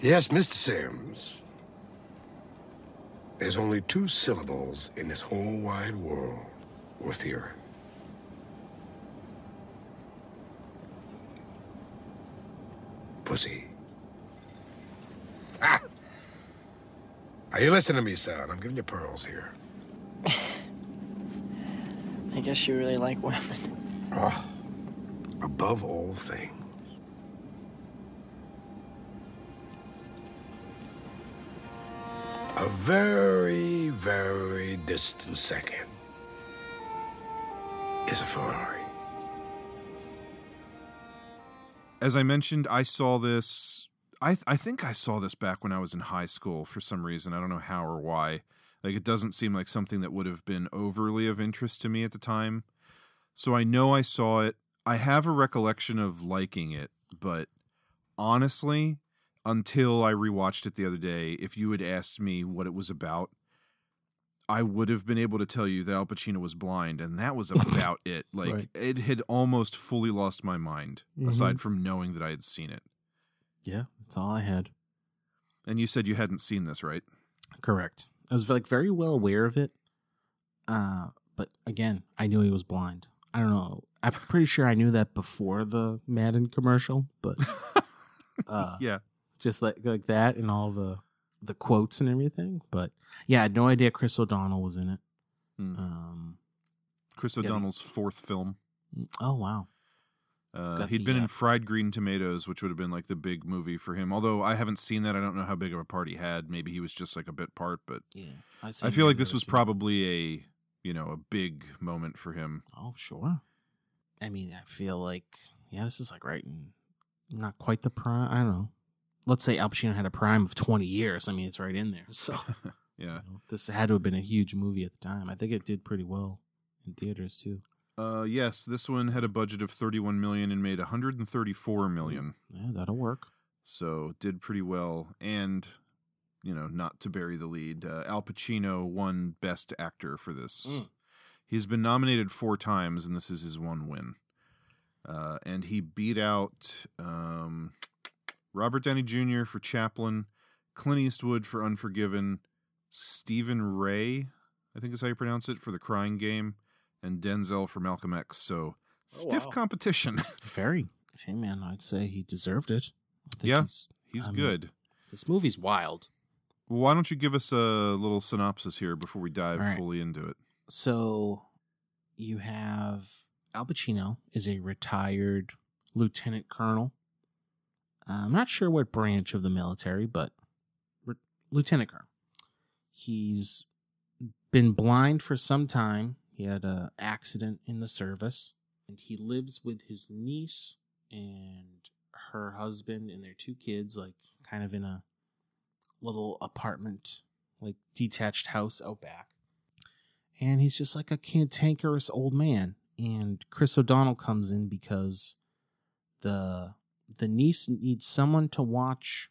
Yes, Mr. Simms. There's only two syllables in this whole wide world worth hearing. Pussy. Ah! Are you listening to me, son? I'm giving you pearls here. I guess you really like women. Oh, above all things. A very, very distant second is a Ferrari. As I mentioned, I saw this. I I think I saw this back when I was in high school for some reason. I don't know how or why. Like it doesn't seem like something that would have been overly of interest to me at the time. So I know I saw it. I have a recollection of liking it, but honestly, until I rewatched it the other day, if you had asked me what it was about, I would have been able to tell you that Al Pacino was blind, and that was about it. Like Right. it had almost fully lost my mind, Mhm. aside from knowing that I had seen it. Yeah, that's all I had. And you said you hadn't seen this, right? Correct. I was like very well aware of it. Uh, but again, I knew he was blind. I don't know. I'm pretty sure I knew that before the Madden commercial, but uh, yeah, just like like that and all the the quotes and everything. But yeah, I had no idea Chris O'Donnell was in it. Hmm. Um, Chris yeah, O'Donnell's fourth film. oh wow, Uh, he'd the, been in uh, Fried Green Tomatoes, which would have been like the big movie for him. Although I haven't seen that, I don't know how big of a part he had. Maybe he was just like a bit part, but yeah. I seen feel like this was seen it. probably a you know a big moment for him. Oh sure. I mean, I feel like yeah, this is like right in not quite the prime. I don't know. Let's say Al Pacino had a prime of twenty years. I mean, it's right in there. So Yeah. you know, this had to have been a huge movie at the time. I think it did pretty well in theaters too. Uh, yes, this one had a budget of 31 million and made 134 million. Yeah, that'll work. So did pretty well. And you know, not to bury the lead, uh, Al Pacino won Best Actor for this. Mm. He's been nominated four times, and this is his one win. Uh, and he beat out um, Robert Downey Jr. for Chaplin, Clint Eastwood for Unforgiven, Stephen Rea, I think is how you pronounce it, for The Crying Game, and Denzel for Malcolm X. So oh, stiff wow. competition. Very. Hey man, I'd say he deserved it. I think yeah, he's, he's I mean, good. This movie's wild. Why don't you give us a little synopsis here before we dive All right. fully into it? So you have Al Pacino is a retired lieutenant colonel. Uh, I'm not sure what branch of the military, but re- lieutenant colonel. He's been blind for some time. He had a accident in the service, and he lives with his niece and her husband and their two kids, like kind of in a little apartment, like detached house out back and he's just like a cantankerous old man. And Chris O'Donnell comes in because the the niece needs someone to watch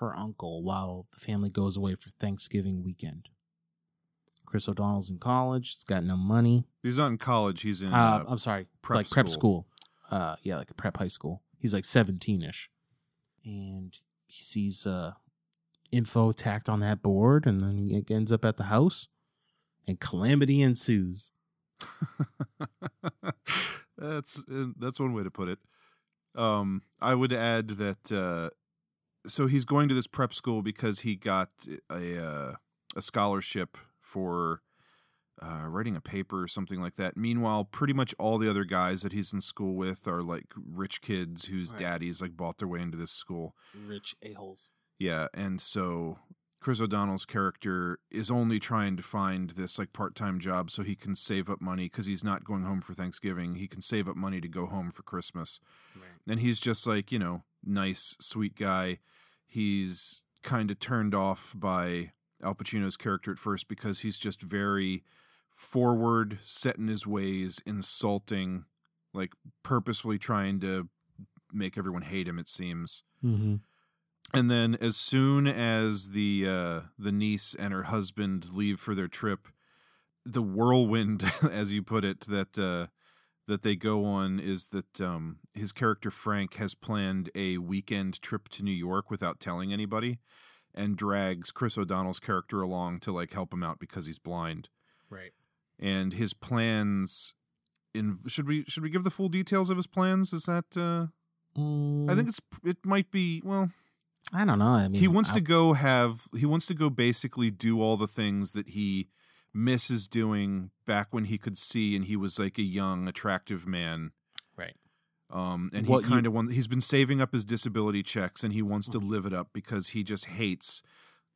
her uncle while the family goes away for Thanksgiving weekend. Chris O'Donnell's in college. He's got no money. He's not in college. He's in. Uh, Uh, I'm sorry, prep like prep school. school. Uh, yeah, like a prep high school. He's like 17 ish, and he sees uh info tacked on that board, and then he ends up at the house, and calamity ensues. that's uh, that's one way to put it. Um, I would add that uh, so he's going to this prep school because he got a uh, a scholarship for uh, writing a paper or something like that. Meanwhile, pretty much all the other guys that he's in school with are like rich kids whose Right. daddies like bought their way into this school. Rich a holes. Yeah, and so Chris O'Donnell's character is only trying to find this like part-time job so he can save up money because he's not going home for Thanksgiving. He can save up money to go home for Christmas. And he's just like, you know, nice, sweet guy. He's kind of turned off by Al Pacino's character at first because he's just very forward, set in his ways, insulting, like purposefully trying to make everyone hate him, it seems. Mm-hmm. And then as soon as the uh, the niece and her husband leave for their trip, the whirlwind, as you put it, that uh, that they go on is that um, his character Frank has planned a weekend trip to New York without telling anybody, and drags Chris O'Donnell's character along to like help him out because he's blind. Right. And his plans in should we should we give the full details of his plans? Is that uh, I think it's it might be well I don't know. I mean, he wants I- to go have he wants to go basically do all the things that he misses doing back when he could see and he was like a young attractive man Right. um and What he kind of want he's been saving up his disability checks and he wants to live it up because he just hates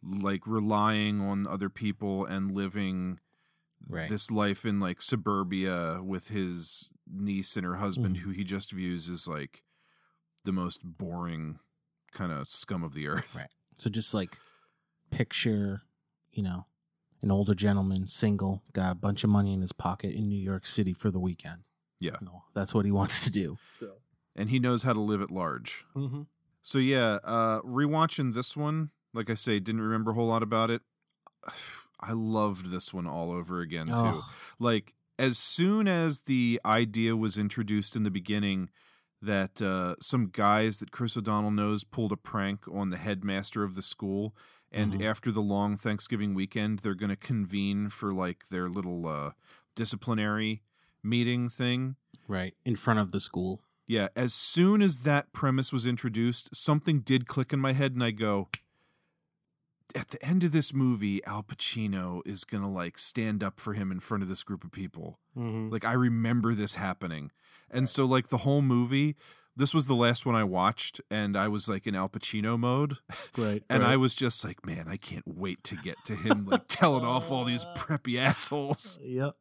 like relying on other people and living Right. this life in like suburbia with his niece and her husband Mhm. who he just views as like the most boring kind of scum of the earth Right. So just like picture, you know, an older gentleman, single, got a bunch of money in his pocket in New York City for the weekend. Yeah. No, that's what he wants to do. So. and he knows how to live at large. Mm-hmm. So yeah, uh rewatching this one, like I say, didn't remember a whole lot about it. I loved this one all over again too. Oh. Like as soon as the idea was introduced in the beginning that uh, some guys that Chris O'Donnell knows pulled a prank on the headmaster of the school, and Mhm. after the long Thanksgiving weekend, they're going to convene for like their little uh, disciplinary meeting thing. Right. In front of the school. Yeah, as soon as that premise was introduced, something did click in my head, and I go, at the end of this movie, Al Pacino is gonna like stand up for him in front of this group of people. Mm-hmm. Like I remember this happening, and so like the whole movie. This was the last one I watched, and I was like in Al Pacino mode, Right. and right. I was just like, "Man, I can't wait to get to him like telling off all these preppy assholes." Yep.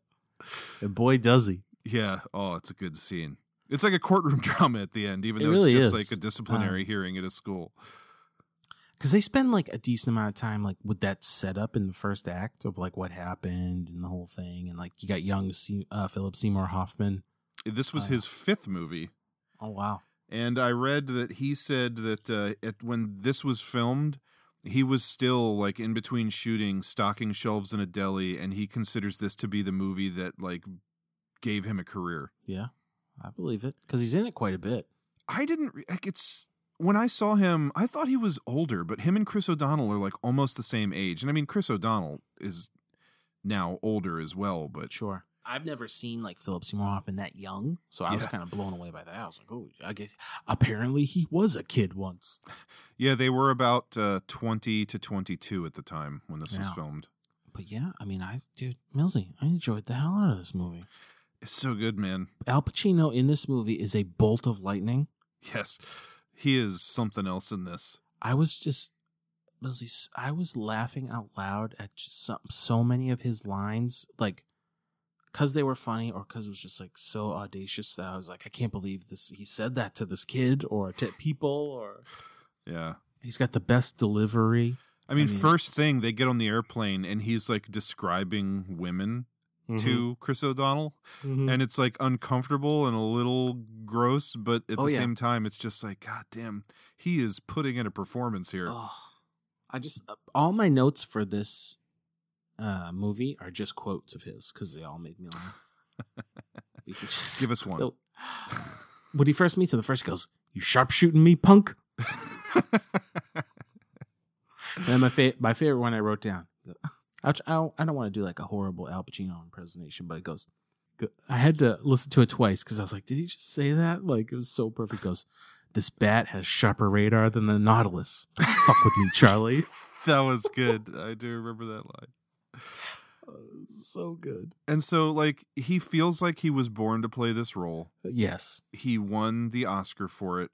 And boy, does he. Yeah. Oh, it's a good scene. It's like a courtroom drama at the end, even It though really it's just is. like a disciplinary Um, hearing at a school. Because they spend like a decent amount of time like with that setup in the first act of like what happened and the whole thing, and like you got young Se- uh, Philip Seymour Hoffman. This was uh, his fifth movie, Oh wow. and I read that he said that uh, at, when this was filmed, he was still like in between shooting, stocking shelves in a deli, and he considers this to be the movie that like gave him a career. Yeah, I believe it because he's in it quite a bit. I didn't like it's when I saw him, I thought he was older, but him and Chris O'Donnell are like almost the same age. And I mean, Chris O'Donnell is now older as well, but Sure. I've never seen like Philip Seymour Hoffman that young, so I was kind of blown away by that. I was like, oh, I guess apparently he was a kid once. yeah, they were about uh, 20 to 22 at the time when this was filmed. But yeah, I mean, I dude, Millsy, I enjoyed the hell out of this movie. It's so good, man. Al Pacino in this movie is a bolt of lightning. Yes, he is something else in this. I was just, I was laughing out loud at just some, so many of his lines, like, because they were funny or because it was just like so audacious that I was like, I can't believe this. He said that to this kid or to people or Yeah. he's got the best delivery. I mean, I mean, first thing they get on the airplane and he's like describing women to Chris O'Donnell, Mhm. and it's like uncomfortable and a little gross, but at Oh, the yeah. same time, it's just like, God damn, he is putting in a performance here. Oh, I just uh, all my notes for this uh, movie are just quotes of his because they all make me laugh. Just- Give us one. When he first meets him, the first goes, "You sharpshooting me, punk." and my fa- my favorite one I wrote down. I don't, I don't want to do like a horrible Al Pacino impersonation, but it goes. I had to listen to it twice because I was like, "Did he just say that?" Like it was so perfect. It goes, "This bat has sharper radar than the Nautilus." Fuck with me, Charlie. that was good. I do remember that line. so good. And so, like, he feels like he was born to play this role. Yes. He won the Oscar for it,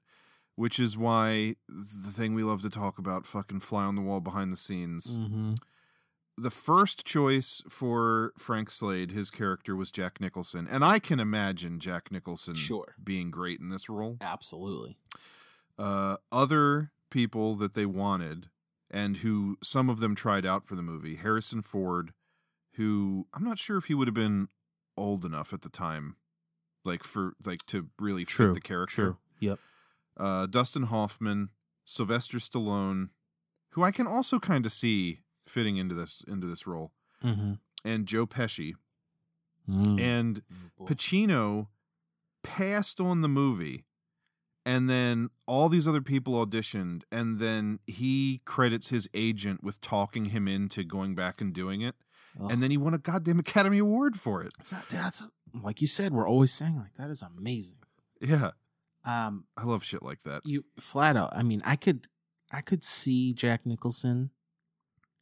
which is why the thing we love to talk about fucking fly on the wall behind the scenes. Mm-hmm. The first choice for Frank Slade, his character, was Jack Nicholson. And I can imagine Jack Nicholson Sure. being great in this role. Absolutely. Uh, other people that they wanted, and who some of them tried out for the movie Harrison Ford, who I'm not sure if he would have been old enough at the time, like for like to really True, fit the character. true. Yep. Uh, Dustin Hoffman, Sylvester Stallone, who I can also kind of see fitting into this into this role, Mm-hmm. and Joe Pesci, Mm. and Pacino passed on the movie. And then all these other people auditioned, and then he credits his agent with talking him into going back and doing it. And then he won a goddamn Academy Award for it. That- that's like you said. We're always saying like that is amazing. Yeah. Um, I love shit like that. you flat out. I mean, I could, I could see Jack Nicholson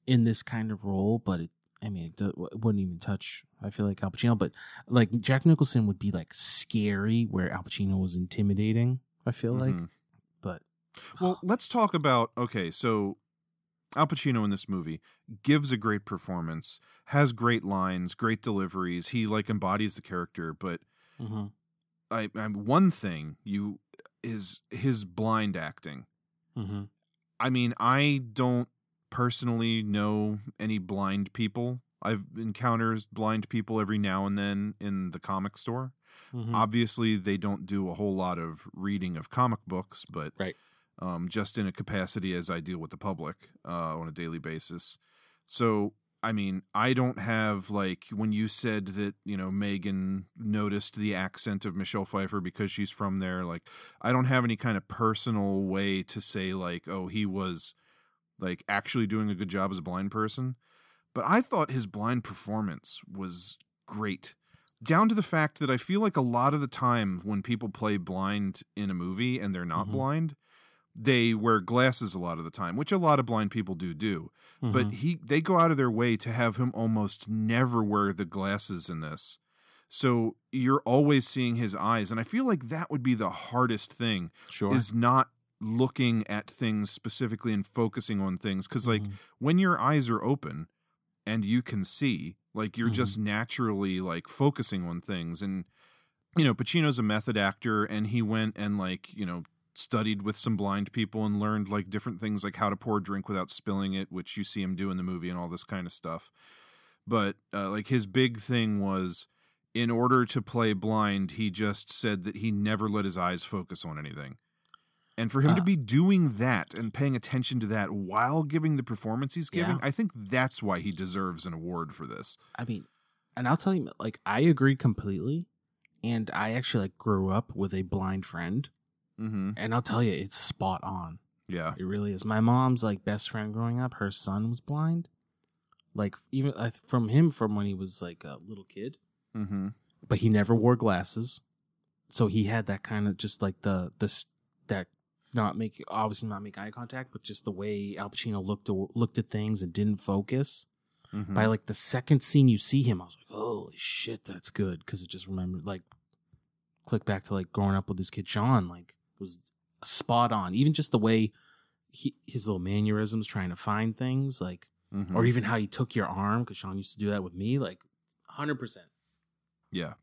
in this kind of role, but it, I mean, it wouldn't even touch. I feel like Al Pacino, but like Jack Nicholson would be like scary, where Al Pacino was intimidating. I feel like, Mhm. but Well, let's talk about okay, so Al Pacino in this movie gives a great performance, has great lines, great deliveries. He like embodies the character, but Mhm. I, I one thing you is his blind acting. Mm-hmm. I mean, I don't personally know any blind people. I've encountered blind people every now and then in the comic store. Mhm. Obviously, they don't do a whole lot of reading of comic books, but right. um, just in a capacity as I deal with the public uh, on a daily basis. So, I mean, I don't have like when you said that you know Megan noticed the accent of Michelle Pfeiffer because she's from there. Like, I don't have any kind of personal way to say like, oh, he was like actually doing a good job as a blind person. But I thought his blind performance was great. Down to the fact that I feel like a lot of the time when people play blind in a movie and they're not Mhm. blind, they wear glasses a lot of the time, which a lot of blind people do do. But Mhm. he they go out of their way to have him almost never wear the glasses in this. So you're always seeing his eyes and I feel like that would be the hardest thing Sure. is not looking at things specifically and focusing on things cuz like Mhm. when your eyes are open and you can see like you're just naturally like focusing on things and you know Pacino's a method actor and he went and like you know studied with some blind people and learned like different things like how to pour a drink without spilling it which you see him do in the movie and all this kind of stuff. But uh, like his big thing was in order to play blind he just said that he never let his eyes focus on anything and for him to Uh, be doing that and paying attention to that while giving the performance he's giving, Yeah. I think that's why he deserves an award for this. I mean, and I'll tell you, like, I agree completely. And I actually like grew up with a blind friend, Mm-hmm. and I'll tell you, it's spot on. Yeah. It really is. My mom's like best friend growing up. Her son was blind, like even uh, from him from when he was like a little kid, Mm-hmm. but he never wore glasses, so he had that kind of just like the the that not make obviously not make eye contact, but just the way Al Pacino looked looked at things and didn't focus. Mhm. By like the second scene you see him, I was like, "Holy shit, that's good!" Because it just remembered like click back to like growing up with this kid Sean, like was spot on. Even just the way he his little mannerisms trying to find things, like Mhm. or even how he took your arm because Sean used to do that with me, like hundred percent. Yeah.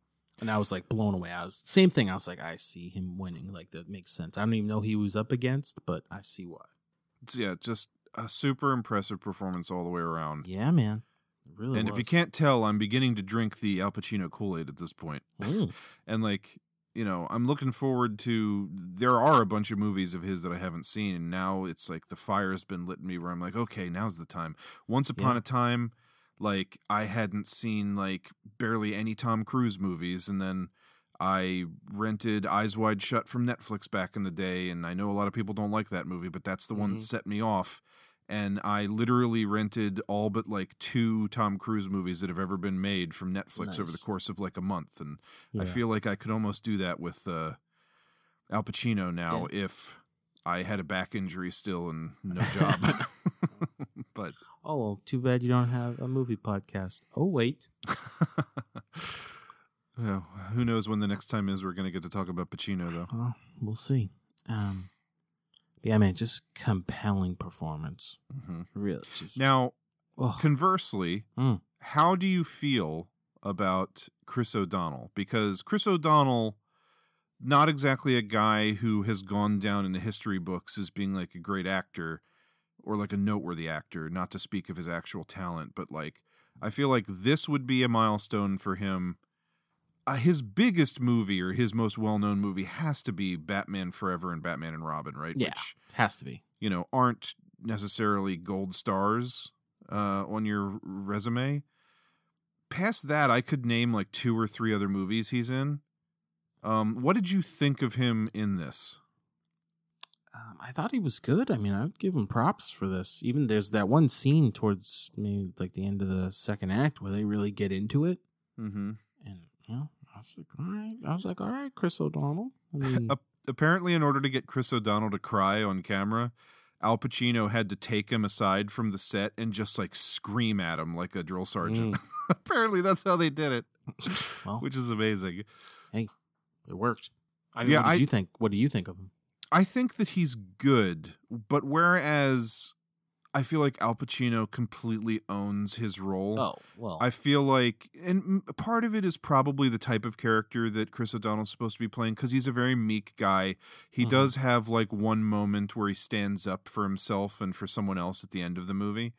And I was like blown away. I was same thing. I was like, I see him winning. Like that makes sense. I don't even know who he was up against, but I see why. It's- yeah, just a super impressive performance all the way around. Yeah, man, really and if you can't tell, I'm beginning to drink the Al Pacino Kool Aid at this point. Mm. and like, you know, I'm looking forward to. There are a bunch of movies of his that I haven't seen, and now it's like the fire's been lit in me where I'm like, okay, now's the time. Once upon Yeah. a time, like I hadn't seen like barely any Tom Cruise movies, and then. I rented Eyes Wide Shut from Netflix back in the day, and I know a lot of people don't like that movie, but that's the one that Mhm. set me off. And I literally rented all but like two Tom Cruise movies that have ever been made from Netflix over the course of like a month. And I feel like I could almost do that with uh, Al Pacino now if I had a back injury still and no job. but Oh, well, too bad you don't have a movie podcast. Oh, wait. well, who knows when the next time is we're going to get to talk about Pacino, though. Well, we'll see. Um, yeah, man, just compelling performance. Mhm. Really. Just, Now, oh, conversely, Mm. how do you feel about Chris O'Donnell? Because Chris O'Donnell, not exactly a guy who has gone down in the history books as being like a great actor or like a noteworthy actor, not to speak of his actual talent, but like I feel like this would be a milestone for him. Uh, his biggest movie or his most well-known movie has to be Batman Forever and Batman and Robin, right? yeah, Which has to be. you know aren't necessarily gold stars uh, on your resume. Past that, I could name like two or three other movies he's in. Um, what did you think of him in this? Um, I thought he was good. I mean, I'd give him props for this. Even there's that one scene towards maybe like the end of the second act where they really get into it, Mm-hmm. and you know, I was like, all right. I was like, all right, Chris O'Donnell. I mean, Apparently, in order to get Chris O'Donnell to cry on camera, Al Pacino had to take him aside from the set and just like scream at him like a drill sergeant. Apparently, that's how they did it, well, which is amazing. Hey, it worked. I mean, Yeah, what did I- you think? What do you think of him? I think that he's good, but whereas I feel like Al Pacino completely owns his role. Oh, well, I feel like, and part of it is probably the type of character that Chris O'Donnell's supposed to be playing because he's a very meek guy. He Mhm. does have like one moment where he stands up for himself and for someone else at the end of the movie,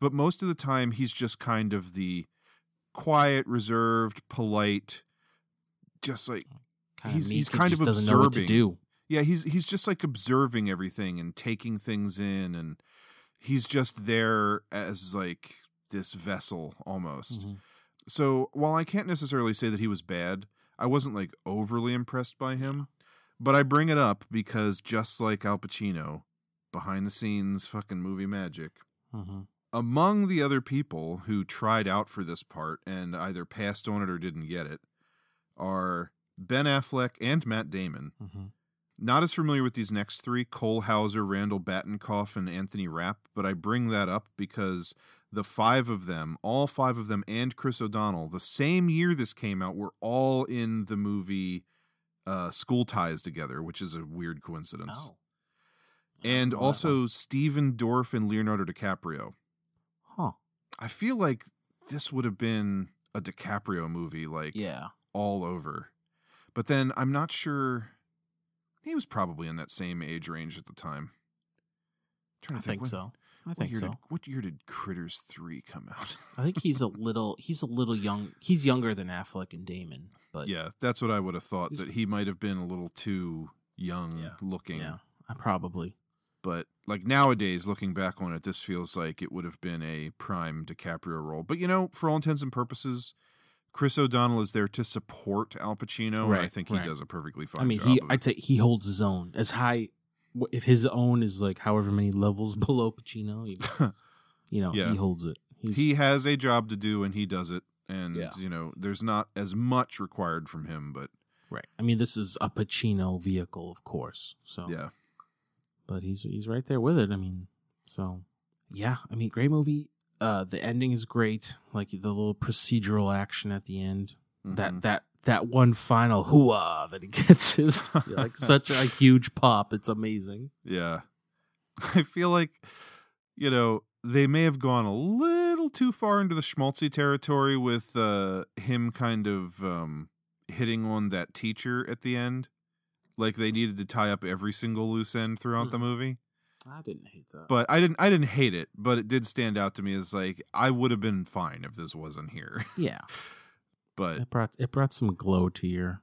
but most of the time he's just kind of the quiet, reserved, polite, just like Kinda he's he's kind just of doesn't observing. know what to do. Yeah, he's he's just like observing everything and taking things in, and he's just there as like this vessel almost. Mhm. So while I can't necessarily say that he was bad, I wasn't like overly impressed by him. But I bring it up because just like Al Pacino, behind the scenes fucking movie magic. Mhm. Among the other people who tried out for this part and either passed on it or didn't get it are Ben Affleck and Matt Damon. Mhm. Not as familiar with these next three Cole Hauser, Randall Batinkoff, and Anthony Rapp, but I bring that up because the five of them, all five of them, and Chris O'Donnell, the same year this came out, were all in the movie uh, School Ties together, which is a weird coincidence. Oh. and also Stephen Dorff and Leonardo DiCaprio. Huh. I feel like this would have been a DiCaprio movie, like Yeah. all over. But then I'm not sure. He was probably in that same age range at the time. Trying I to think when- so. I think so. Did, what year did Critters Three come out? I think he's a little he's a little young. He's younger than Affleck and Damon, but yeah, that's what I would have thought. That he might have been a little too young Yeah. looking. yeah, probably. But like nowadays, looking back on it, this feels like it would have been a prime DiCaprio role. But you know, for all intents and purposes, Chris O'Donnell is there to support Al Pacino, and I Right, think right. he does a perfectly fine I mean, he, I'd say he holds his own as high. If his own is like however many levels below Pacino, you, you know, Yeah. he holds it. He's, he has a job to do, and he does it. And Yeah. you know, there's not as much required from him, but right. I mean, this is a Pacino vehicle, of course. So yeah, but he's he's right there with it. I mean, so yeah, I mean, great movie. Uh, the ending is great, like the little procedural action at the end. Mhm. That that that one final hooah that he gets is like such a huge pop. It's amazing. yeah. I feel like you know they may have gone a little too far into the schmaltzy territory with uh, him kind of um, hitting on that teacher at the end. Like they needed to tie up every single loose end throughout the movie. I didn't hate that. but I didn't I didn't hate it, but it did stand out to me as like I would have been fine if this wasn't here. yeah, but it brought it brought some glow to your,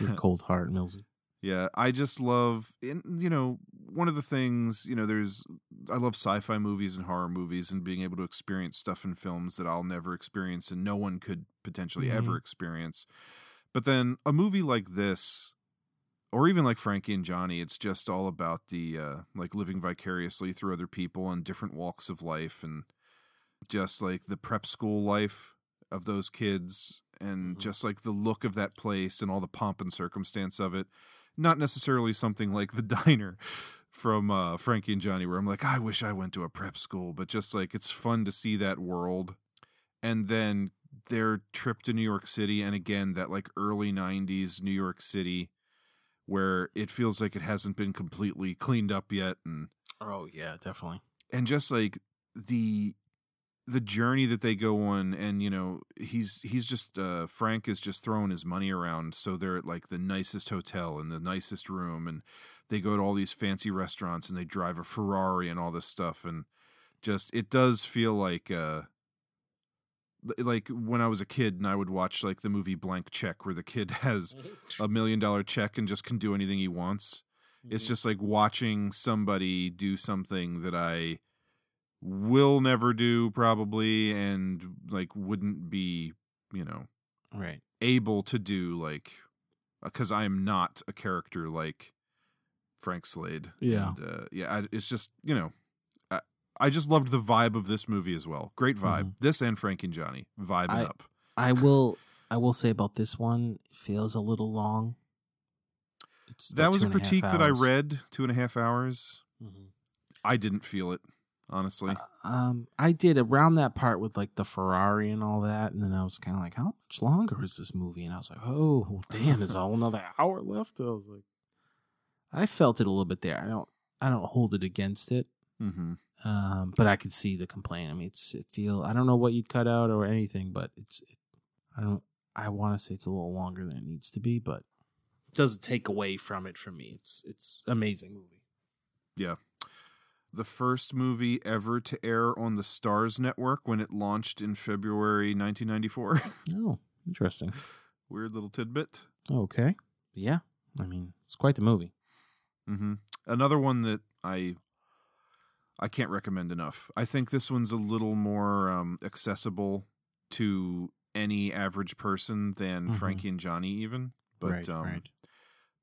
your cold heart, Millsy. Yeah, I just love, in, you know, one of the things, you know, there's, I love sci fi movies and horror movies and being able to experience stuff in films that I'll never experience and no one could potentially Mhm. ever experience. But then a movie like this, or even like Frankie and Johnny, it's just all about the, uh, like living vicariously through other people and different walks of life and just like the prep school life of those kids and just like the look of that place and all the pomp and circumstance of it not necessarily something like the diner from uh, Frankie and Johnny, where I'm like, I wish I went to a prep school, but just like it's fun to see that world. And then their trip to New York City, and again, that like early 90s New York City, where it feels like it hasn't been completely cleaned up yet. And Oh yeah, definitely. and just like the the journey that they go on and you know he's he's just uh frank is just throwing his money around so they're at like the nicest hotel and the nicest room and they go to all these fancy restaurants and they drive a ferrari and all this stuff and just it does feel like uh like when I was a kid and I would watch like the movie Blank Check where the kid has a million dollar check and just can do anything he wants. It's just like watching somebody do something that I will never do probably and like wouldn't be, you know, Right. able to do like because I am not a character like Frank Slade. Yeah. And, uh, yeah. I, it's just you know, I, just loved the vibe of this movie as well. Great vibe. This and Frank and Johnny vibing Mm-hmm. I- up. I will I will say about this one, it feels a little long. It's That was a critique that I read. Two and a half hours. Mhm. I didn't feel it honestly. Um, I did around that part with like the Ferrari and all that, and then I was kind of like, how much longer is this movie? And I was like, oh damn, there's all another hour left. I was like, I felt it a little bit there. I don't, I don't hold it against it, mm-hmm. Um, but I could see the complaint. I mean, it's it feel I don't know what you'd cut out or anything, but it's it, I don't. I want to say it's a little longer than it needs to be, but it doesn't take away from it for me. It's it's amazing movie. Yeah. The first movie ever to air on the Stars Network when it launched in February 1994. Oh, interesting. Weird little tidbit. Okay, yeah. I mean, it's quite the movie. Mm-hmm. Another one that I I can't recommend enough. I think this one's a little more um, accessible to any average person than Mhm. Frankie and Johnny, even. But Right, um, right.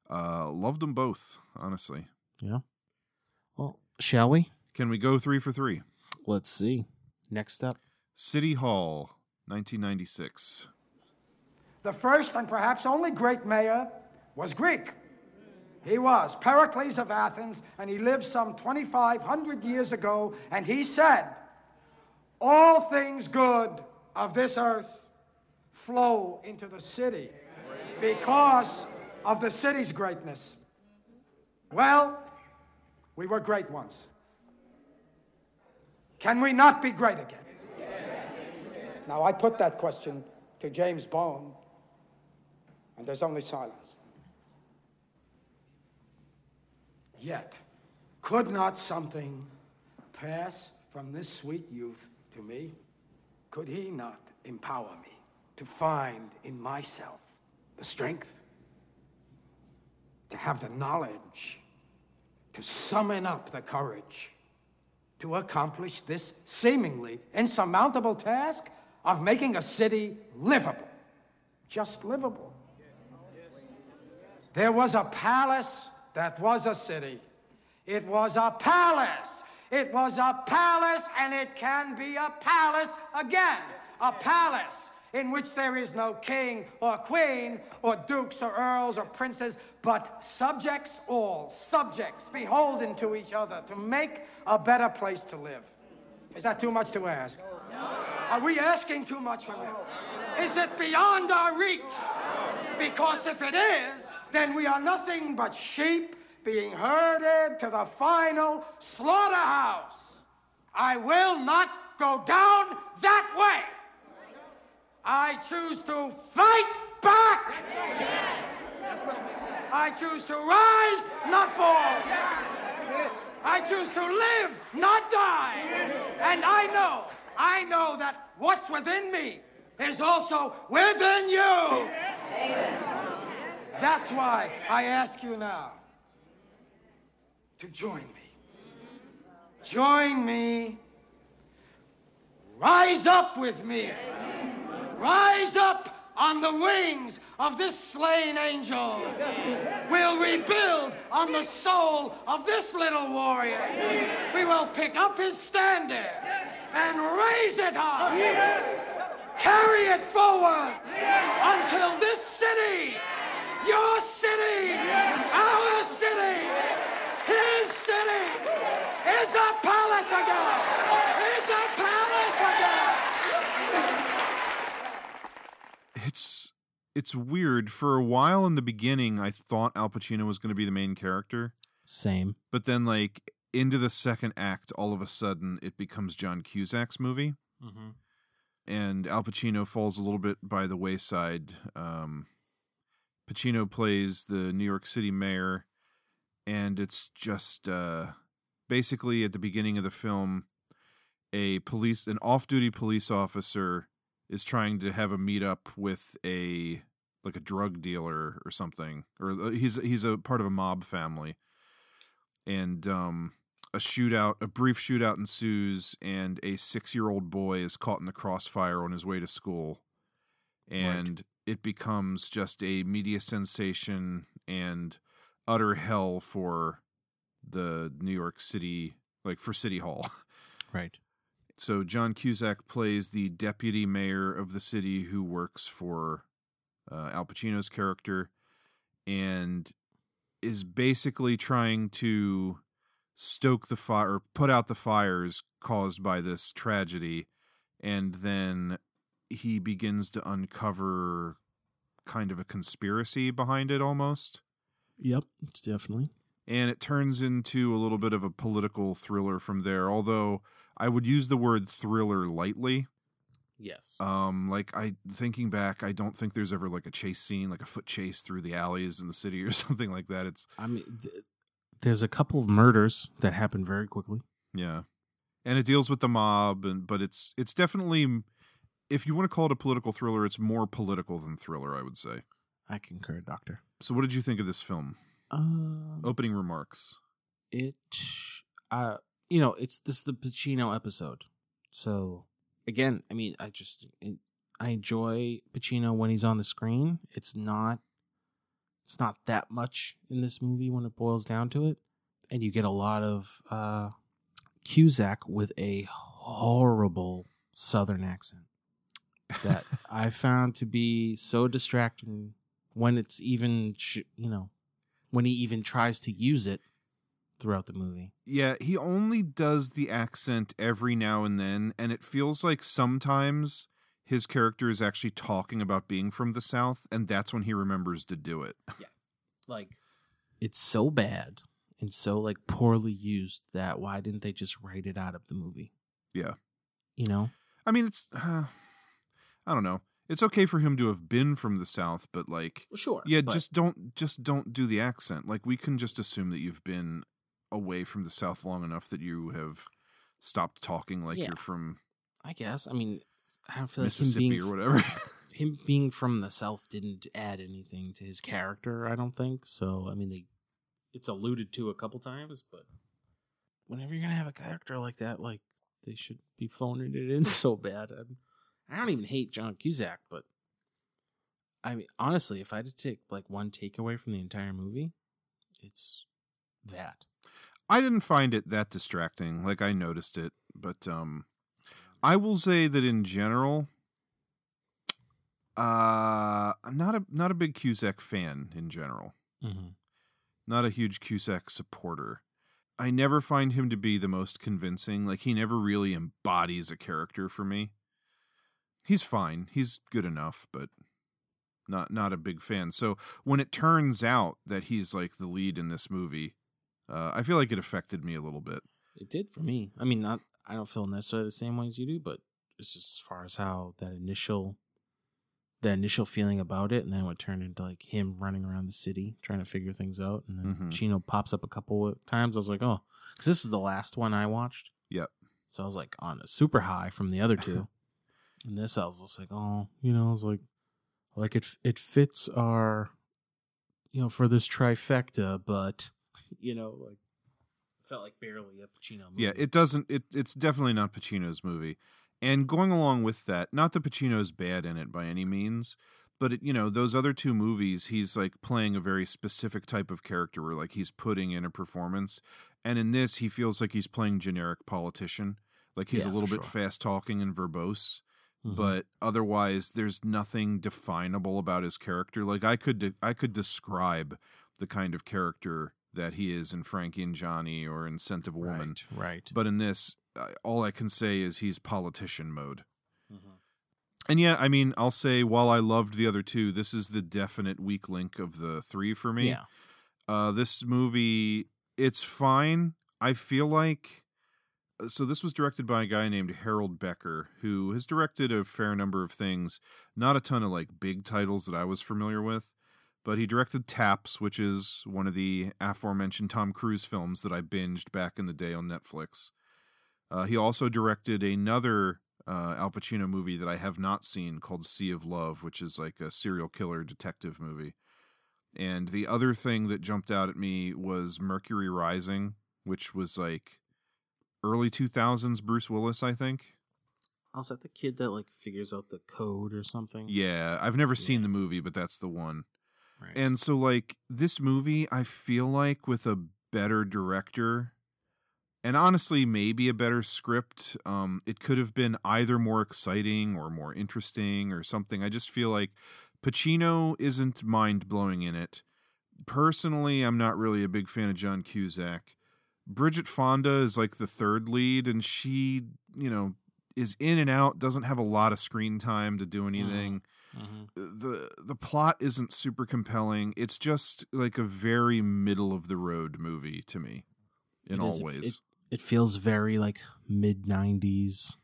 Uh, loved them both, honestly. Yeah. Well, shall we? Can we go three for three? Let's see. Next up. City Hall, 1996. The first and perhaps only great mayor was Greek. He was Pericles of Athens, and he lived some 2,500 years ago, and he said, All things good of this earth flow into the city because of the city's greatness. Well, we were great once. Can we not be great again? Now, I put that question to James Bone, and there's only silence. Yet, could not something pass from this sweet youth to me? Could he not empower me to find in myself the strength, to have the knowledge, to summon up the courage to accomplish this seemingly insurmountable task of making a city livable? Just livable. There was a palace that was a city. It was a palace. It was a palace, and it can be a palace again. A palace in which there is no king or queen or dukes or earls or princes, but subjects all, subjects beholden to each other to make a better place to live. Is that too much to ask? Are we asking too much from them? Is it beyond our reach? Because if it is, then we are nothing but sheep being herded to the final slaughterhouse. I will not go down that way. I choose to fight back. I choose to rise, not fall. I choose to live, not die. And I know, I know that what's within me is also within you. That's why I ask you now to join me. Join me. Rise up with me. Rise up on the wings of this slain angel. We'll rebuild on the soul of this little warrior. We will pick up his standard and raise it high. Carry it forward until this city, your city, our city, his city, is a palace again. Is a palace again. It's it's weird. For a while in the beginning, I thought Al Pacino was going to be the main character. Same. But then, like into the second act, all of a sudden, it becomes John Cusack's movie, Mm-hmm. and Al Pacino falls a little bit by the wayside. Um, Pacino plays the New York City mayor, and it's just uh, basically at the beginning of the film, a police, an off-duty police officer is trying to have a meetup with a like a drug dealer or something, or uh, he's he's a part of a mob family, and um, a shootout, a brief shootout ensues, and a six-year-old boy is caught in the crossfire on his way to school, and it becomes just a media sensation and utter hell for the New York City, like for City Hall. Right. So John Cusack plays the deputy mayor of the city who works for uh, Al Pacino's character, and is basically trying to stoke the fire, or put out the fires caused by this tragedy, and then he begins to uncover kind of a conspiracy behind it almost Yep. It's definitely. and it turns into a little bit of a political thriller from there although i would use the word thriller lightly Yes. um like i thinking back i don't think there's ever like a chase scene like a foot chase through the alleys in the city or something like that it's I mean, th- there's a couple of murders that happen very quickly. yeah and it deals with the mob and but it's it's definitely if you want to call it a political thriller it's more political than thriller i would say I concur, Doctor. so what did you think of this film Um, opening remarks it, uh, you know, it's this is the Pacino episode. So again, I mean, I just I enjoy Pacino when he's on the screen. It's not, it's not that much in this movie when it boils down to it, and you get a lot of uh, Cusack with a horrible Southern accent that I found to be so distracting when it's even, sh- you know, when he even tries to use it throughout the movie. Yeah, he only does the accent every now and then, and it feels like sometimes his character is actually talking about being from the South, and that's when he remembers to do it. Yeah. Like it's so bad and so like poorly used that why didn't they just write it out of the movie? Yeah. You know? I mean, it's, uh, I don't know. It's okay for him to have been from the South, but like, Well, sure, yeah, but- just don't, just don't do the accent. Like, we can just assume that you've been away from the South long enough that you have stopped talking like Yeah. you're from I guess. I mean, I don't feel like him Mississippi being or whatever. him being from the South didn't add anything to his character. I don't think so. I mean, they it's alluded to a couple times, but whenever you're gonna have a character like that, like they should be phoning it in so bad. And I don't even hate John Cusack, but I mean, honestly, if I had to take like one takeaway from the entire movie, it's that. I didn't find it that distracting. Like I noticed it, but um I will say that in general uh I'm not a not a big Cusack fan in general. Mhm. Not a huge Cusack supporter. I never find him to be the most convincing. Like he never really embodies a character for me. He's fine. He's good enough, but not not a big fan. So when it turns out that he's like the lead in this movie, uh, I feel like it affected me a little bit. It did for me. I mean, not I don't feel necessarily the same way as you do, but it's just as far as how that initial the initial feeling about it, and then it would turn into like him running around the city trying to figure things out, and then Mhm. Chino pops up a couple of times. I was like, oh, because this was the last one I watched, Yep. so I was like on a super high from the other two, and this I was just like, oh, you know, I was like, like it it fits our, you know, for this trifecta, but you know, like felt like barely a Pacino movie. Yeah, it doesn't. It it's definitely not Pacino's movie. And going along with that, not that Pacino's bad in it by any means, but it, you know those other two movies, he's like playing a very specific type of character where like he's putting in a performance, and in this he feels like he's playing generic politician, like he's Yeah, a little bit sure. fast talking and verbose. Mhm. But otherwise, there's nothing definable about his character. Like I could, de- I could describe the kind of character that he is in Frankie and Johnny or in Scent of Woman. Right, right. But in this, all I can say is he's politician mode. Mm-hmm. And yeah, I mean, I'll say while I loved the other two, this is the definite weak link of the three for me. Yeah. Uh, this movie, it's fine. I feel like. Uh, So this was directed by a guy named Harold Becker, who has directed a fair number of things. Not a ton of like big titles that I was familiar with, but he directed Taps, which is one of the aforementioned Tom Cruise films that I binged back in the day on Netflix. Uh, he also directed another uh, Al Pacino movie that I have not seen called Sea of Love, which is like a serial killer detective movie. And the other thing that jumped out at me was Mercury Rising, which was like early 2000s Bruce Willis, I think. Oh, is that the kid that like figures out the code or something? Yeah, I've never seen the movie, but that's the one. Right. And so, like, this movie, I feel like with a better director and honestly, maybe a better script, um, it could have been either more exciting or more interesting or something. I just feel like Pacino isn't mind blowing in it. Personally, I'm not really a big fan of John Cusack. Bridget Fonda is like the third lead, and she, you know, is in and out, doesn't have a lot of screen time to do anything Mhm. the the plot isn't super compelling. It's just like a very middle of the road movie to me, in It all is. Ways. It, it feels very like mid '90s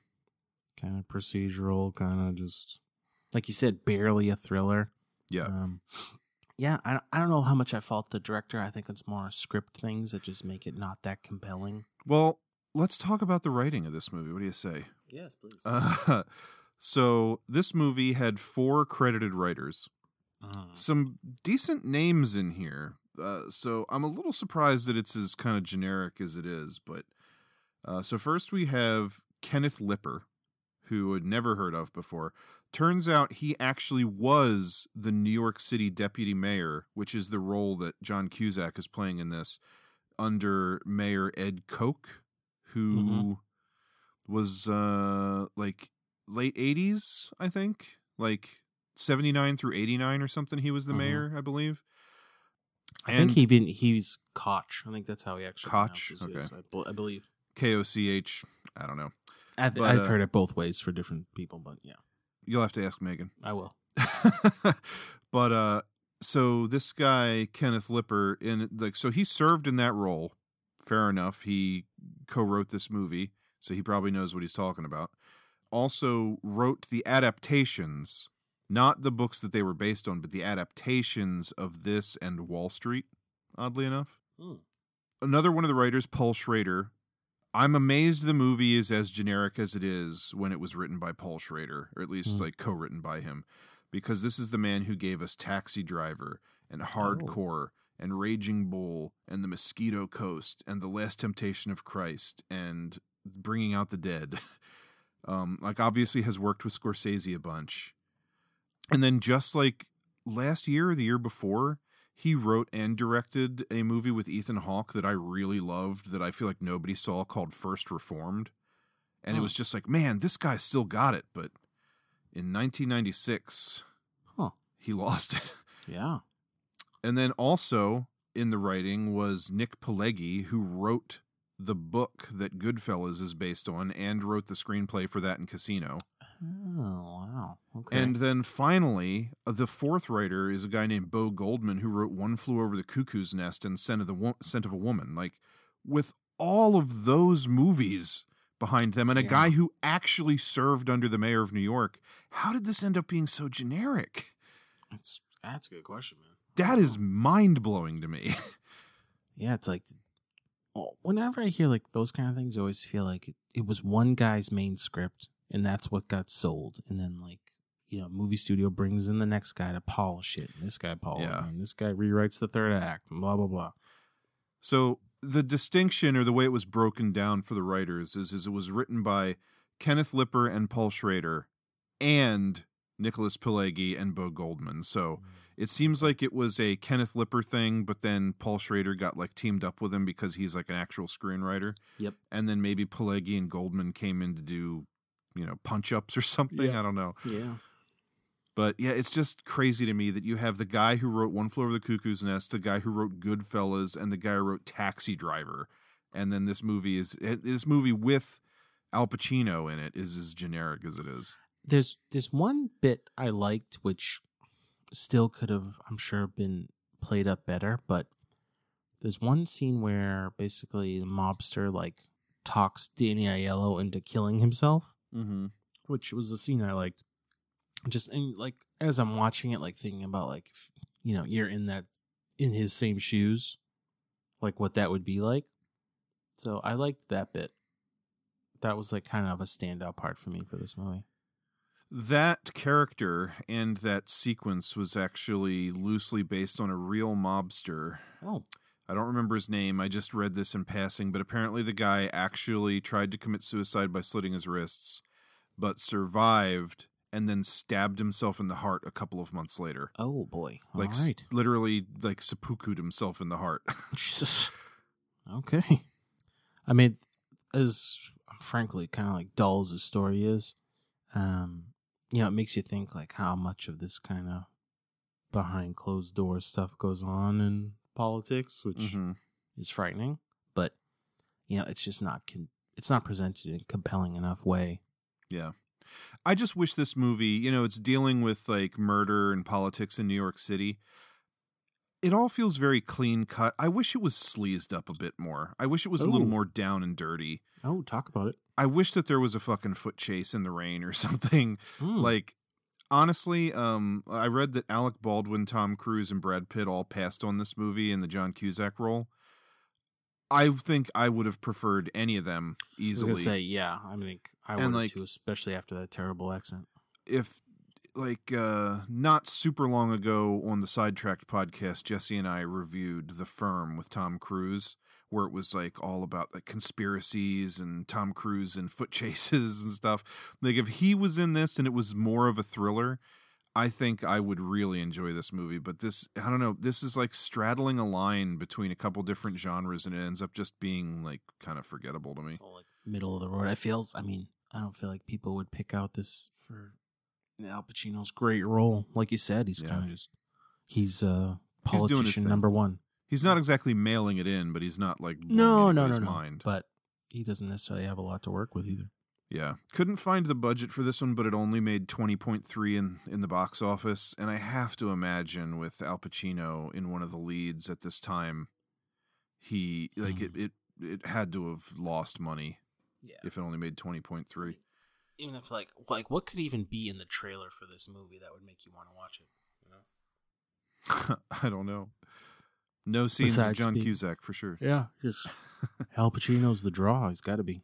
kind of procedural, kind of just like you said, barely a thriller. yeah, Um, yeah, I I don't know how much I fault the director. I think it's more script things that just make it not that compelling. well, let's talk about the writing of this movie. What do you say? Yes, please. Uh, so this movie had four credited writers. Uh-huh. Some decent names in here. Uh, so I'm a little surprised that it's as kind of generic as it is. But uh, so first we have Kenneth Lipper, who I'd never heard of before. Turns out he actually was the New York City deputy mayor, which is the role that John Cusack is playing in this, under Mayor Ed Koch, who Mhm. was uh, like late 80s, I think, like 79 through 89 or something. He was the Mhm. mayor, I believe. I And- think he been he's Koch. I think that's how he actually Koch? Okay. his, I, I believe. K O C H. I don't know. I th- But, I've uh, heard it both ways for different people, but yeah, You'll have to ask Megan. I will. but uh so this guy Kenneth Lipper in like so he served in that role. Fair enough. He co-wrote this movie, so he probably knows what he's talking about. Also wrote the adaptations, not the books that they were based on, but the adaptations of this and Wall Street, oddly enough. Hmm. Another one of the writers, Paul Schrader. I'm amazed the movie is as generic as it is when it was written by Paul Schrader, or at least Hmm. like co-written by him, because this is the man who gave us Taxi Driver and Hardcore and Raging Bull and The Mosquito Coast and The Last Temptation of Christ and Bringing Out the Dead. Um, like obviously has worked with Scorsese a bunch, and then just like last year or the year before, he wrote and directed a movie with Ethan Hawke that I really loved that I feel like nobody saw called First Reformed. And it was just like, man, this guy still got it. But in 1996, Huh. he lost it. Yeah. And then also in the writing was Nick Pileggi, who wrote the book that Goodfellas is based on and wrote the screenplay for that in Casino. Oh wow. Okay. And then finally, uh, the fourth writer is a guy named Bo Goldman who wrote One Flew Over the Cuckoo's Nest and Scent of the Wo- Scent of a Woman. Like with all of those movies, behind them and a Yeah. guy who actually served under the mayor of New York. How did this end up being so generic? That's that's a good question, man. That is mind blowing to me. Yeah, it's like whenever I hear like those kind of things, I always feel like it, it was one guy's main script, and that's what got sold, and then like you know, movie studio brings in the next guy to polish it, and this guy polishes, Yeah. and this guy rewrites the third act, blah blah blah. So the distinction or the way it was broken down for the writers is, is it was written by Kenneth Lipper and Paul Schrader and Nicholas Pileggi and Bo Goldman. So mm-hmm. it seems like it was a Kenneth Lipper thing, but then Paul Schrader got like teamed up with him because he's like an actual screenwriter. Yep. And then maybe Pileggi and Goldman came in to do, you know, punch ups or something. Yeah. I don't know. Yeah. But yeah, it's just crazy to me that you have the guy who wrote One Flew Over the Cuckoo's Nest, the guy who wrote Goodfellas, and the guy who wrote Taxi Driver, and then this movie is eh, this movie with Al Pacino in it is as generic as it is. There's this one bit I liked, which still could have, I'm sure, been played up better, but there's one scene where basically the mobster like talks Danny Aiello into killing himself. Mm-hmm. which was a scene I liked. Just and like as I'm watching it, like thinking about like if, you know you're in that in his same shoes, like what that would be like. So I liked that bit. That was like kind of a standout part for me for this movie. That character and that sequence was actually loosely based on a real mobster. Oh, I don't remember his name. I just read this in passing, but apparently the guy actually tried to commit suicide by slitting his wrists, but survived and then stabbed himself in the heart a couple of months later. oh boy! All Like s- literally like seppuku'd himself in the heart. Jesus. Okay. I mean, as frankly kind of like dull as the story is, um, you know, it makes you think like how much of this kind of behind closed doors stuff goes on in politics, which Mhm. is frightening. But you know, it's just not con- it's not presented in a compelling enough way. Yeah. I just wish this movie, you know, it's dealing with like murder and politics in New York City. It all feels very clean cut. I wish it was sleazed up a bit more. I wish it was a little more down and dirty. Oh, talk about it. I wish that there was a fucking foot chase in the rain or something. Hmm. Like honestly, um I read that Alec Baldwin, Tom Cruise and Brad Pitt all passed on this movie in the John Cusack role. I think I would have preferred any of them I was easily. say, yeah, I think I would like- too, especially after that terrible accent. if like uh not super long ago on the sidetracked podcast jesse and i reviewed the firm with tom cruise where it was like all about like conspiracies and tom cruise and foot chases and stuff like if he was in this and it was more of a thriller i think i would really enjoy this movie but this i don't know this is like straddling a line between a couple different genres and it ends up just being like kind of forgettable to me So like middle of the road. I feels. I mean, I don't feel like people would pick out this for Al Pacino's great role. Like you said, he's Yeah. kind of just he's uh He's politician thing. number one. He's not exactly mailing it in but he's not like No, no, no, no. mind. But he doesn't necessarily have a lot to work with either. Yeah, couldn't find the budget for this one, but it only made twenty point three in in the box office, and I have to imagine with Al Pacino in one of the leads at this time, he like it mm. it it had to have lost money. Yeah. if it only made twenty point three. Even if like like what could even be in the trailer for this movie that would make you want to watch it? You know? I don't know. No scenes of John Cusack for sure. Yeah, just Al Pacino's the draw. He's got to be.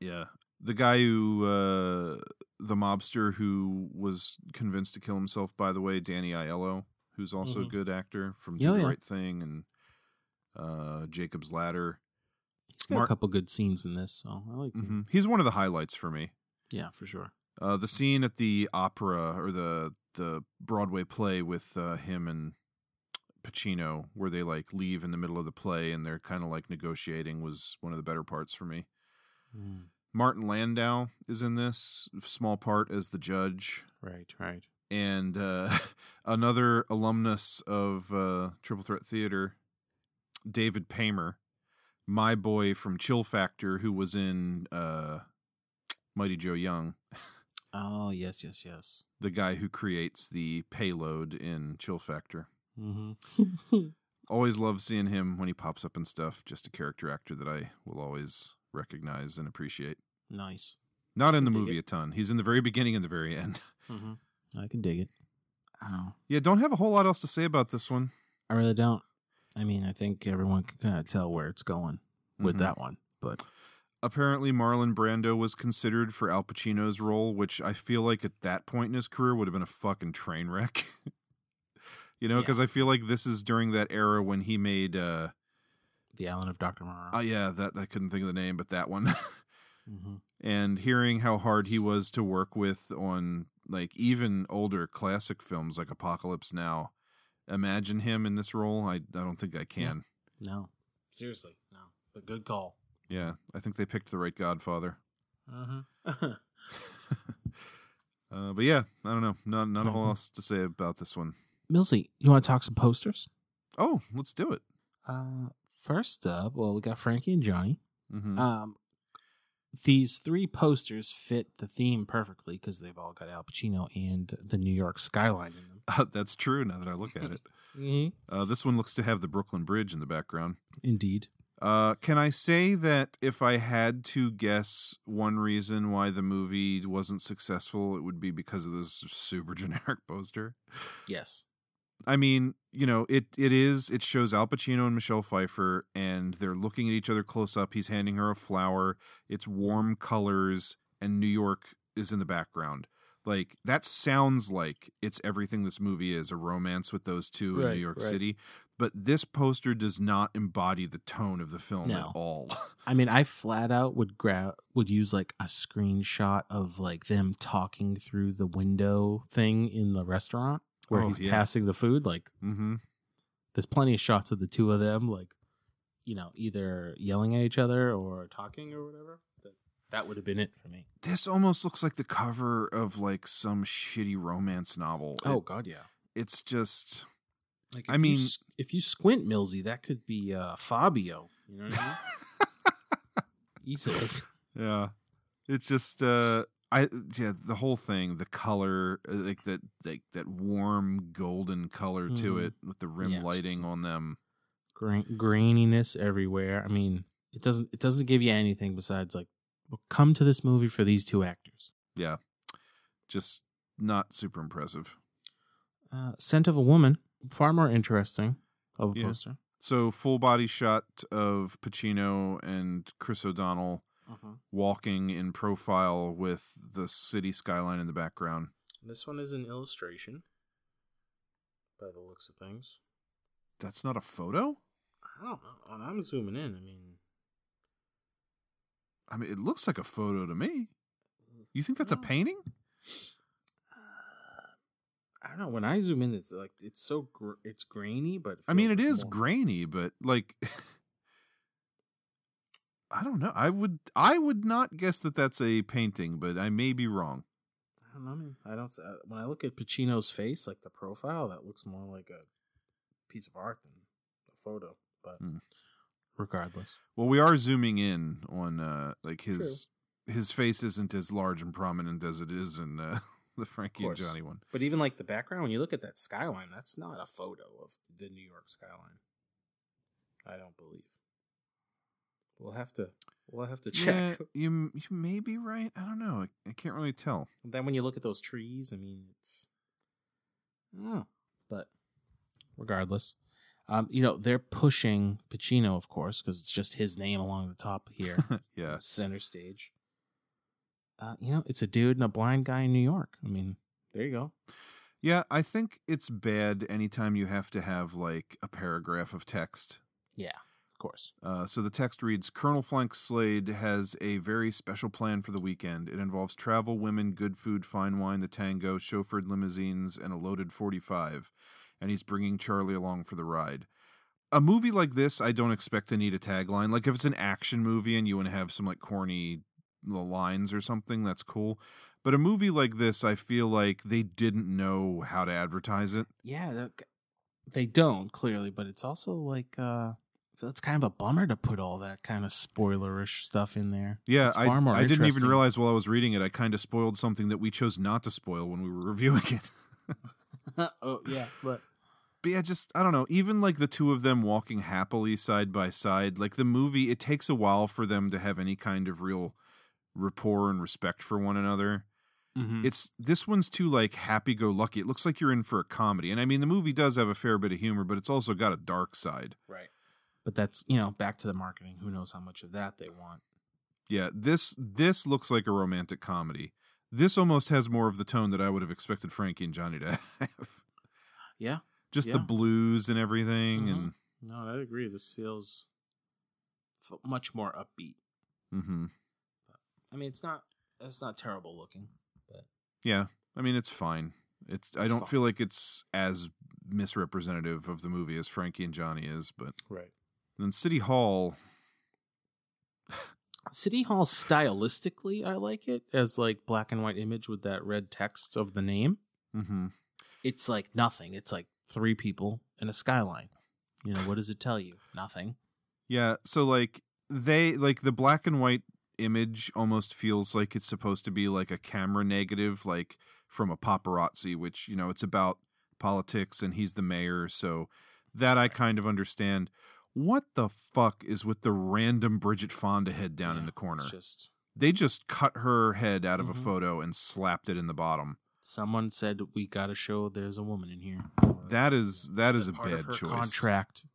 Yeah. The guy who, uh, the mobster who was convinced to kill himself, by the way, Danny Aiello, who's also a Mhm. good actor from Yeah, the yeah. Right Thing and uh, Jacob's Ladder. He's got Mar- a couple good scenes in this, so I like him. Mhm. He's one of the highlights for me. Yeah, for sure. Uh, the scene at the opera or the the Broadway play with uh, him and Pacino, where they like leave in the middle of the play and they're kind of like negotiating, was one of the better parts for me. Mm. Martin Landau is in this small part as the judge. Right, right. and uh, another alumnus of uh, Triple Threat Theater, David Paymer, my boy from Chill Factor, who was in uh, Mighty Joe Young, Oh yes, yes, yes. the guy who creates the payload in Chill Factor. Mm-hmm. Always love seeing him when he pops up and stuff. Just a character actor that I will always recognize and appreciate. Nice. Not in the movie it. a ton. He's in the very beginning and the very end. Mm-hmm. I can dig it. Oh, Yeah, don't have a whole lot else to say about this one. I really don't. I mean, I think everyone can kind of tell where it's going with Mhm. that one, but Apparently, Marlon Brando was considered for Al Pacino's role, which I feel like at that point in his career would have been a fucking train wreck. you know, Yeah. because I feel like this is during that era when he made, uh, the Island of Doctor Moreau. oh yeah, that I couldn't think of the name, but that one. hmm and hearing how hard he was to work with on like even older classic films like Apocalypse Now. Imagine him in this role. I I don't think I can. No, seriously, no. But good call. Yeah, I think they picked the right Godfather. Uh-huh. Uh, but yeah, I don't know. Not not a whole Mhm. else to say about this one. Millsy, you want to talk some posters? Oh, let's do it. Uh, first up, well, we got Frankie and Johnny. Mhm. Um, these three posters fit the theme perfectly because they've all got Al Pacino and the New York skyline in them. Uh, that's true. Now that I look at it, Mm-hmm. uh, this one looks to have the Brooklyn Bridge in the background. Indeed. Uh, can I say that if I had to guess one reason why the movie wasn't successful, it would be because of this super generic poster? Yes. I mean, you know, it it is it shows Al Pacino and Michelle Pfeiffer and they're looking at each other close up. He's handing her a flower. It's warm colors and New York is in the background. Like that sounds like it's everything this movie is, a romance with those two in New York right. City. But this poster does not embody the tone of the film No. at all. I mean, I flat out would grab would use like a screenshot of like them talking through the window thing in the restaurant where Oh, he's yeah. passing the food. Like, mm-hmm. there's plenty of shots of the two of them, like, you know, either yelling at each other or talking or whatever. That, that would have been it for me. This almost looks like the cover of like some shitty romance novel. Oh It- God, yeah. it's just Like, I if you mean- if you squint, Millsy, that could be uh, Fabio. You know what I mean? Easily. Yeah. It's just uh I yeah, the whole thing, the color, uh, like that like that warm golden color to Mhm. it with the rim Yeah, lighting on them. Grain, graininess everywhere. I mean, it doesn't it doesn't give you anything besides like, well, come to this movie for these two actors. Yeah. Just not super impressive. Uh, Scent of a Woman, far more interesting of a Yeah. poster. So full body shot of Pacino and Chris O'Donnell Uh-huh. walking in profile with the city skyline in the background. This one is an illustration, by the looks of things. That's not a photo? I don't know. I'm zooming in. I mean, I mean, it looks like a photo to me. You think that's a painting? I don't know. When I zoom in, it's like it's so gr- it's grainy, but I mean, it like is more- grainy, but like, I don't know. I would, I would not guess that that's a painting, but I may be wrong. I don't know. Man. I don't. uh, When I look at Pacino's face, like the profile, that looks more like a piece of art than a photo. But Hmm. regardless, Well, we are zooming in on uh like his his face isn't as large and prominent as it is in uh, the Frankie and. Johnny one. but even like the background, when you look at that skyline, that's not a photo of the New York skyline. I don't believe. We'll have to. We'll have to check. Yeah, you you may be right. I don't know. I, I can't really tell. then when you look at those trees, I mean, it's. I. But regardless, um, you know, they're pushing Pacino, of course, because it's just his name along the top here, Yeah. center stage. Uh, you know, it's a dude and a blind guy in New York. I mean, there you go. Yeah, I think it's bad anytime you have to have like a paragraph of text. Yeah, of course. Uh, so the text reads Colonel Frank Slade has a very special plan for the weekend. It involves travel, women, good food, fine wine, the tango, chauffeured limousines, and a loaded 45. And he's bringing Charlie along for the ride. A movie like this, I don't expect to need a tagline. Like if it's an action movie and you want to have some like corny lines or something, that's cool. But a movie like this, I feel like they didn't know how to advertise it. Yeah, that, they don't clearly, but it's also like uh, it's kind of a bummer to put all that kind of spoilerish stuff in there. Yeah, It's I, more I didn't even realize while I was reading it, I kind of spoiled something that we chose not to spoil when we were reviewing it. oh yeah, but But yeah, just I don't know. Even like the two of them walking happily side by side, like the movie, it takes a while for them to have any kind of real rapport and respect for one another. Mhm. It's this one's too like happy go lucky. It looks like you're in for a comedy. And I mean the movie does have a fair bit of humor, but it's also got a dark side. Right. But that's you know back to the marketing. Who knows how much of that they want? Yeah, this this looks like a romantic comedy. This almost has more of the tone that I would have expected Frankie and Johnny to have. Yeah. Just the blues and everything Mhm. and No, I agree. This feels f- much more upbeat. Mm-hmm. I mean, it's not it's not terrible looking, but Yeah, I mean it's fine. It's I don't fine. feel like it's as misrepresentative of the movie as Frankie and Johnny is, but right. Then City Hall, City Hall stylistically, I like it as like black and white image with that red text of the name. hmm It's like nothing. It's like three people and a skyline. You know, what does it tell you? Nothing. yeah. So like they like the black and white image almost feels like it's supposed to be like a camera negative, like from a paparazzi, which you know it's about politics and he's the mayor, so that I kind of understand. What the fuck is with the random Bridget Fonda head down in the corner? Just They just cut her head out of Mhm. a photo and slapped it in the bottom. someone said we got to show there's a woman in here. That is that is a part of bad her choice. contract.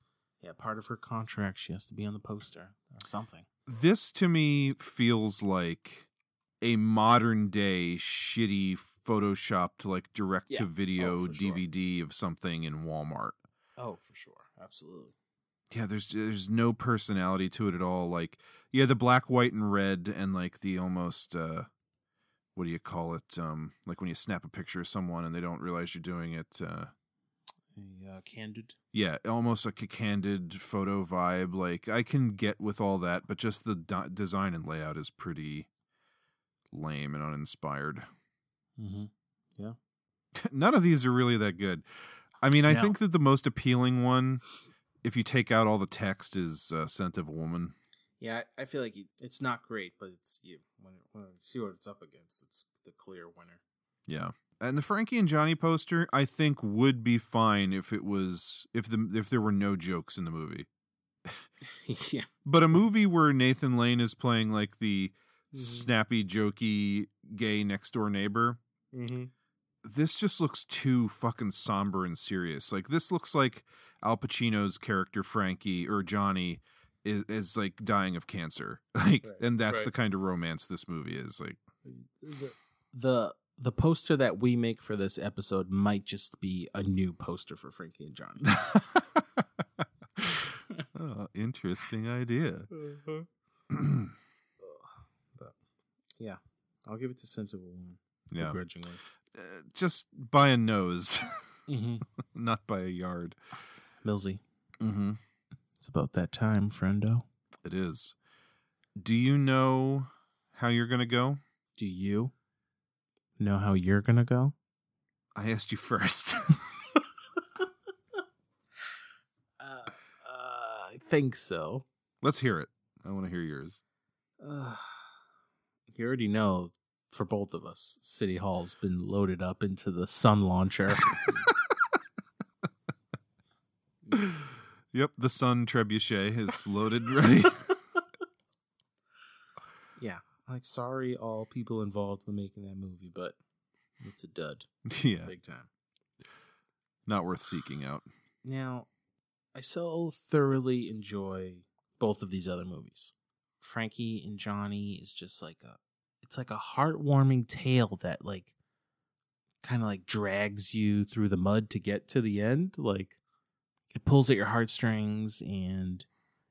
Yeah, part of her contract. She has to be on the poster or something. This to me feels like a modern day shitty photoshopped like direct to Yeah. video Oh, for sure. DVD of something in Walmart. Oh, for sure, absolutely. Yeah, there's there's no personality to it at all. Like yeah, the black, white, and red, and like the almost uh what do you call it? Um, like when you snap a picture of someone and they don't realize you're doing it. Uh, uh, candid. yeah, almost like a candid photo vibe. Like I can get with all that, but just the design and layout is pretty lame and uninspired. Mm-hmm. Yeah. None of these are really that good. I mean, I No. think that the most appealing one, if you take out all the text, is uh, "Scent of a Woman." Yeah, I feel like it's not great, but it's you when, when you see what it's up against, it's the clear winner. Yeah. And the Frankie and Johnny poster, I think, would be fine if it was if the if there were no jokes in the movie. yeah. But a movie where Nathan Lane is playing like the Mhm. snappy, jokey, gay next door neighbor, Mm-hmm. This just looks too fucking somber and serious. Like this looks like Al Pacino's character Frankie or Johnny is, is like dying of cancer. Like, Right, and that's right. the kind of romance this movie is. Like, The the poster that we make for this episode might just be a new poster for Frankie and Johnny. oh, interesting idea. Uh-huh. but yeah, I'll give it to Scent of a Woman. Yeah. begrudgingly. Uh, just by a nose, Mm-hmm. not by a yard. Millsy, Mm-hmm. it's about that time, friendo. It is. Do you know how you're gonna go? Do you know how you're gonna go? I asked you first. Uh, I think so. Let's hear it. I want to hear yours. Uh, you already know, for both of us, City Hall's been loaded up into the sun launcher. Yep, the Sun Trebuchet is loaded, ready. yeah, like sorry, all people involved in making that movie, but it's a dud, yeah, big time. not worth seeking out. Now, I so thoroughly enjoy both of these other movies. Frankie and Johnny is just like a it's like a heartwarming tale that like kind of like drags you through the mud to get to the end. Like it pulls at your heartstrings and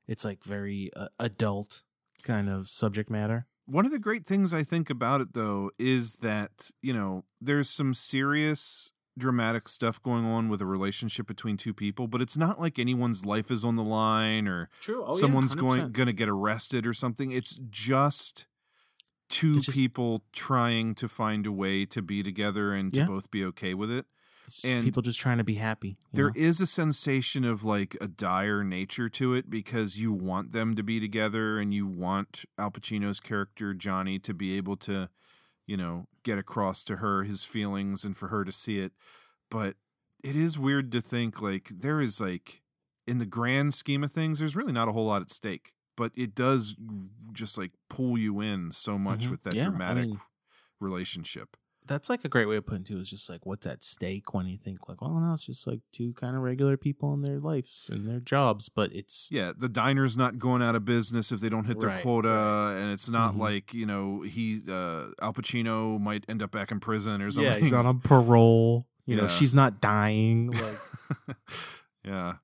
it's like very uh, adult kind of subject matter. One of the great things I think about it, though, is that, you know, there's some serious dramatic stuff going on with a relationship between two people, but it's not like anyone's life is on the line or True. Oh, yeah, someone's going going to get arrested or something. It's just two just- people trying to find a way to be together and to Yeah. both be okay with it. It's and people just trying to be happy. There know? is a sensation of like a dire nature to it because you want them to be together and you want Al Pacino's character Johnny to be able to, you know, get across to her his feelings and for her to see it. But it is weird to think like there is like in the grand scheme of things, there's really not a whole lot at stake but it does just like pull you in so much Mhm. with that Yeah, I dramatic mean- relationship. That's like a great way of putting it too. Is just like what's at stake when you think like, well, no, it's just like two kind of regular people in their lives and their jobs, but it's Yeah, the diner's not going out of business if they don't hit their Right, quota, and it's not Mhm. like you know he uh, Al Pacino might end up back in prison or something. yeah, he's on a parole. You know, she's not dying. Like yeah,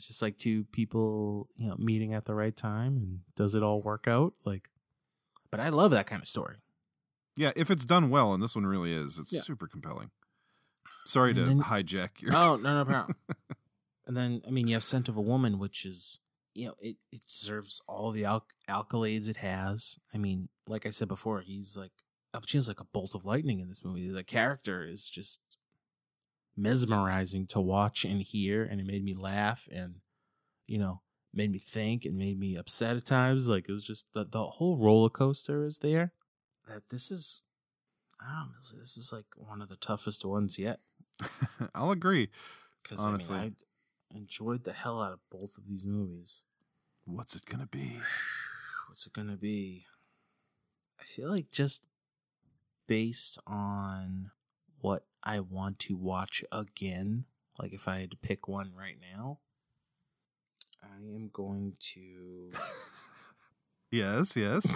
it's just like two people, you know, meeting at the right time, and does it all work out? Like, but I love that kind of story. yeah. If it's done well, and this one really is, it's Yeah. super compelling. Sorry And to then- hijack your. Oh no, no problem. and then I mean, you have "Scent of a Woman," which is you know it it deserves all the al- accolades it has. I mean, like I said before, he's like Al Pacino's like a bolt of lightning in this movie. The character is just mesmerizing to watch and hear, and it made me laugh and you know made me think and made me upset at times. Like it was just the the whole roller coaster is there. That this is. I don't know. This is like one of the toughest ones yet. I'll agree. Because I Honestly. mean, I enjoyed the hell out of both of these movies. What's it gonna be? What's it gonna be? I feel like just based on what I want to watch again, like if I had to pick one right now, I am going to Yes, yes.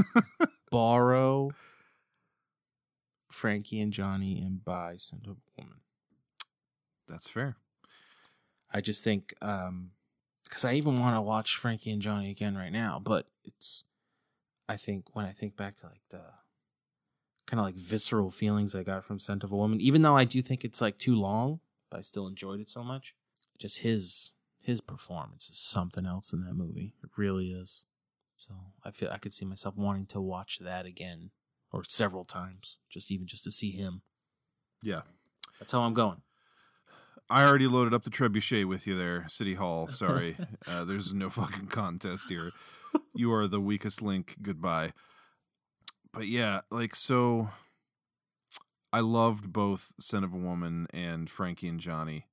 borrow Frankie and Johnny and buy of a Woman. That's fair. I just think um because I even want to watch Frankie and Johnny again right now, but it's I think when I think back to like the kind of like visceral feelings I got from Scent of a Woman, even though I do think it's like too long, but I still enjoyed it so much. Just his his performance is something else in that movie. It really is. So I feel I could see myself wanting to watch that again or several times, just even just to see him. Yeah. That's how I'm going. I already loaded up the trebuchet with you there, City Hall. Sorry. uh, there's no fucking contest here. You are the weakest link. Goodbye. But yeah, like, so I loved both Scent of a Woman and Frankie and Johnny.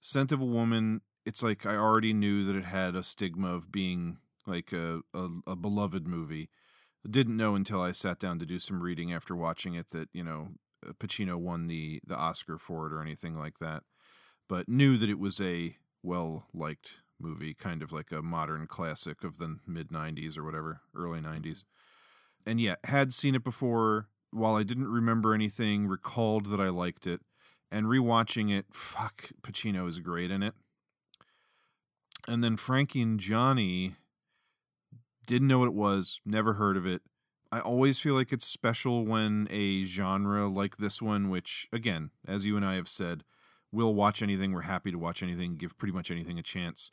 Scent of a Woman, it's like I already knew that it had a stigma of being like a, a, a beloved movie. Didn't know until I sat down to do some reading after watching it that, you know, Pacino won the the Oscar for it or anything like that, but knew that it was a well liked movie, kind of like a modern classic of the mid '90s or whatever, early '90s. And yeah, had seen it before. While I didn't remember anything, recalled that I liked it, and rewatching it, fuck, Pacino is great in it. And then Frankie and Johnny didn't know what it was, never heard of it. I always feel like it's special when a genre like this one, which, again, as you and I have said, we'll watch anything. We're happy to watch anything, give pretty much anything a chance.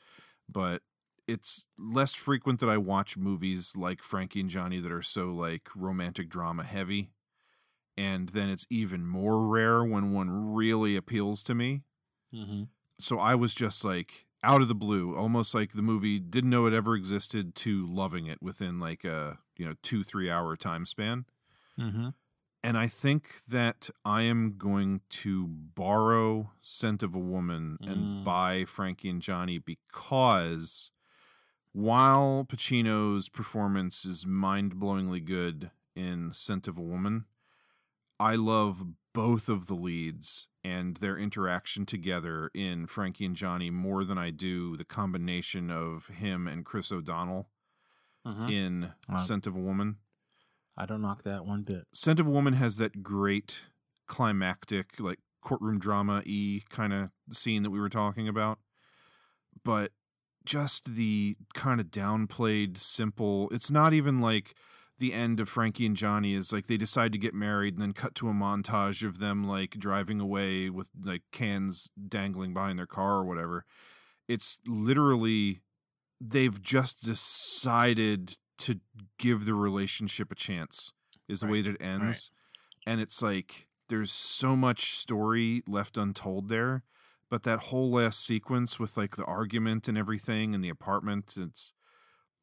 But it's less frequent that I watch movies like Frankie and Johnny that are so like romantic drama heavy. And then it's even more rare when one really appeals to me. Mm-hmm. So I was just like out of the blue, almost like the movie didn't know it ever existed to loving it within like a, you know, two, three hour time span. Mm-hmm. And I think that I am going to borrow Scent of a Woman and Mm. buy Frankie and Johnny because while Pacino's performance is mind blowingly good in Scent of a Woman, I love both of the leads and their interaction together in Frankie and Johnny more than I do the combination of him and Chris O'Donnell Mhm. in Wow. Scent of a Woman. I don't knock that one bit. Scent of a Woman has that great climactic, like courtroom drama y kind of scene that we were talking about. But just the kind of downplayed, simple, it's not even like the end of Frankie and Johnny is like they decide to get married and then cut to a montage of them like driving away with like cans dangling behind their car or whatever. It's literally they've just decided to give the relationship a chance is the way that it ends and it's like there's so much story left untold there but that whole last sequence with like the argument and everything in the apartment it's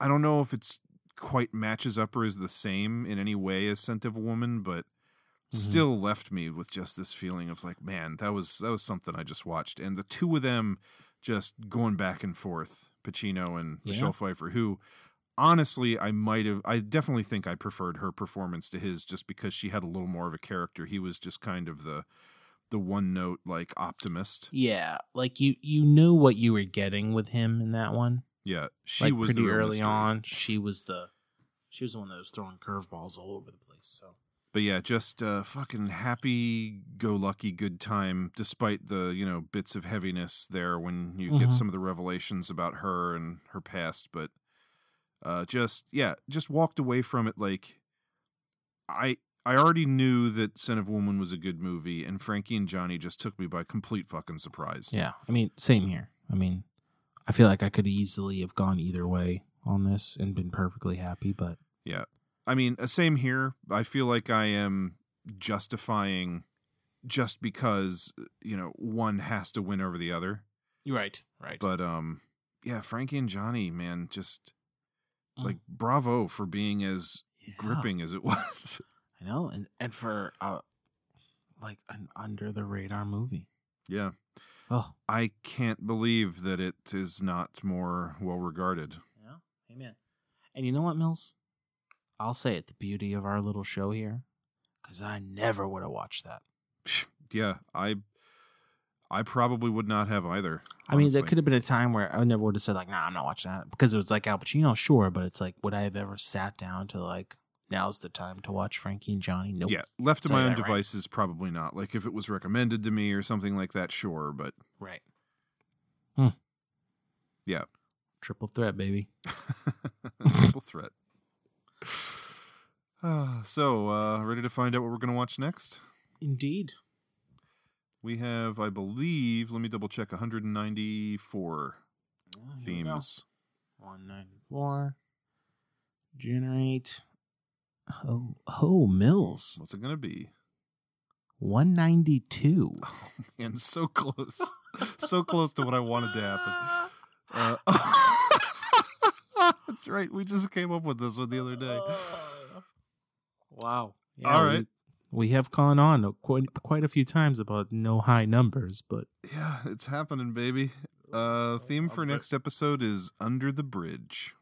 i don't know if it's quite matches up or is the same in any way as scent of a woman but Mhm. still left me with just this feeling of like man that was that was something i just watched and the two of them just going back and forth Pacino and Yeah. Michelle Pfeiffer, who honestly I might have I definitely think I preferred her performance to his just because she had a little more of a character. He was just kind of the the one note like optimist. Yeah, like you you knew what you were getting with him in that one. Yeah, she like was pretty early mystery. on. She was the she was the one that was throwing curveballs all over the place. So But yeah, just uh, fucking happy go lucky good time, despite the you know bits of heaviness there when you get Mhm. some of the revelations about her and her past. But uh, just yeah, just walked away from it like I I already knew that Scent of Woman was a good movie, and Frankie and Johnny just took me by complete fucking surprise. yeah, I mean, same here. I mean, I feel like I could easily have gone either way on this and been perfectly happy, but Yeah. I mean, uh, same here. I feel like I am justifying just because, uh, you know, one has to win over the other. right, right. But um yeah, Frankie and Johnny, man, just Mm. like bravo for being as gripping as it was. I know, and and for uh, like an under the radar movie. yeah. Oh, I can't believe that it is not more well regarded. yeah, amen. And you know what, Mills? I'll say it. The beauty of our little show here, because I never would have watched that. Yeah, I I probably would not have either. I mean, there could have been a time where I never would have said like, "Nah, I'm not watching that," because it was like Al Pacino, sure, but it's like, would I have ever sat down to like, now's the time to watch Frankie and Johnny? Nope. Yeah, left to my own that right. devices, probably not. Like if it was recommended to me or something like that, sure. But Right. Hmm. yeah, Triple threat, baby. triple threat. Uh, so, uh, ready to find out what we're going to watch next? Indeed. We have, I believe, let me double check, 194 here we go. themes. 194. Generate. Oh, oh, Mills. What's it going to be? 192. And so close. so close to what I wanted to happen. Uh, that's right. We just came up with this one the other day. Wow. All right, we- We, have gone on quite, quite a few times about no high numbers, but Yeah, it's happening, baby. Uh, theme for next episode is Under the Bridge.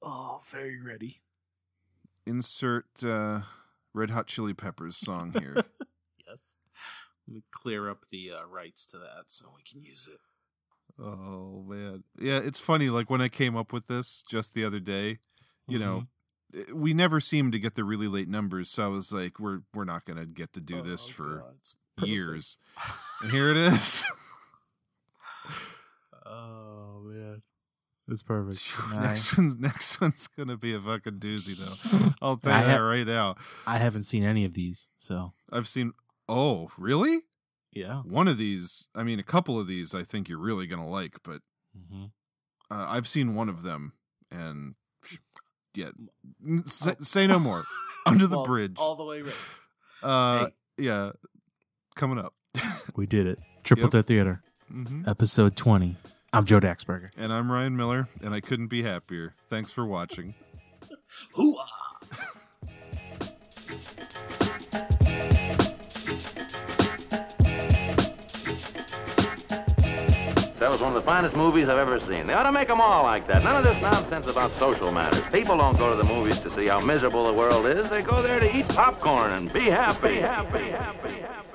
oh, very ready. Insert uh, Red Hot Chili Peppers song here. Yes. Let me clear up the uh, rights to that so we can use it. oh man, yeah, it's funny. Like when I came up with this just the other day, you know, Mm-hmm. eh, we never seem to get the really late numbers. So I was like, we're we're not gonna get to do this Oh, for God, years. And here it is. Oh man, it's perfect. next one's next one's gonna be a fucking doozy though. I'll tell you that ha- right now. I haven't seen any of these, so I've seen. Oh, really? yeah. One of these. I mean, a couple of these. I think you're really gonna like, but Mm-hmm. uh, I've seen one of them, and yeah, say, say no more. Under the bridge. all the way right. Uh, yeah, coming up. We did it. Triple Yep. Threat Theater, hmm episode twenty. I'm Joe Daxberger. And I'm Ryan Miller, and I couldn't be happier. Thanks for watching. That was one of the finest movies I've ever seen. They ought to make them all like that. None of this nonsense about social matters. People don't go to the movies to see how miserable the world is. They go there to eat popcorn and be happy. Be happy, happy, happy.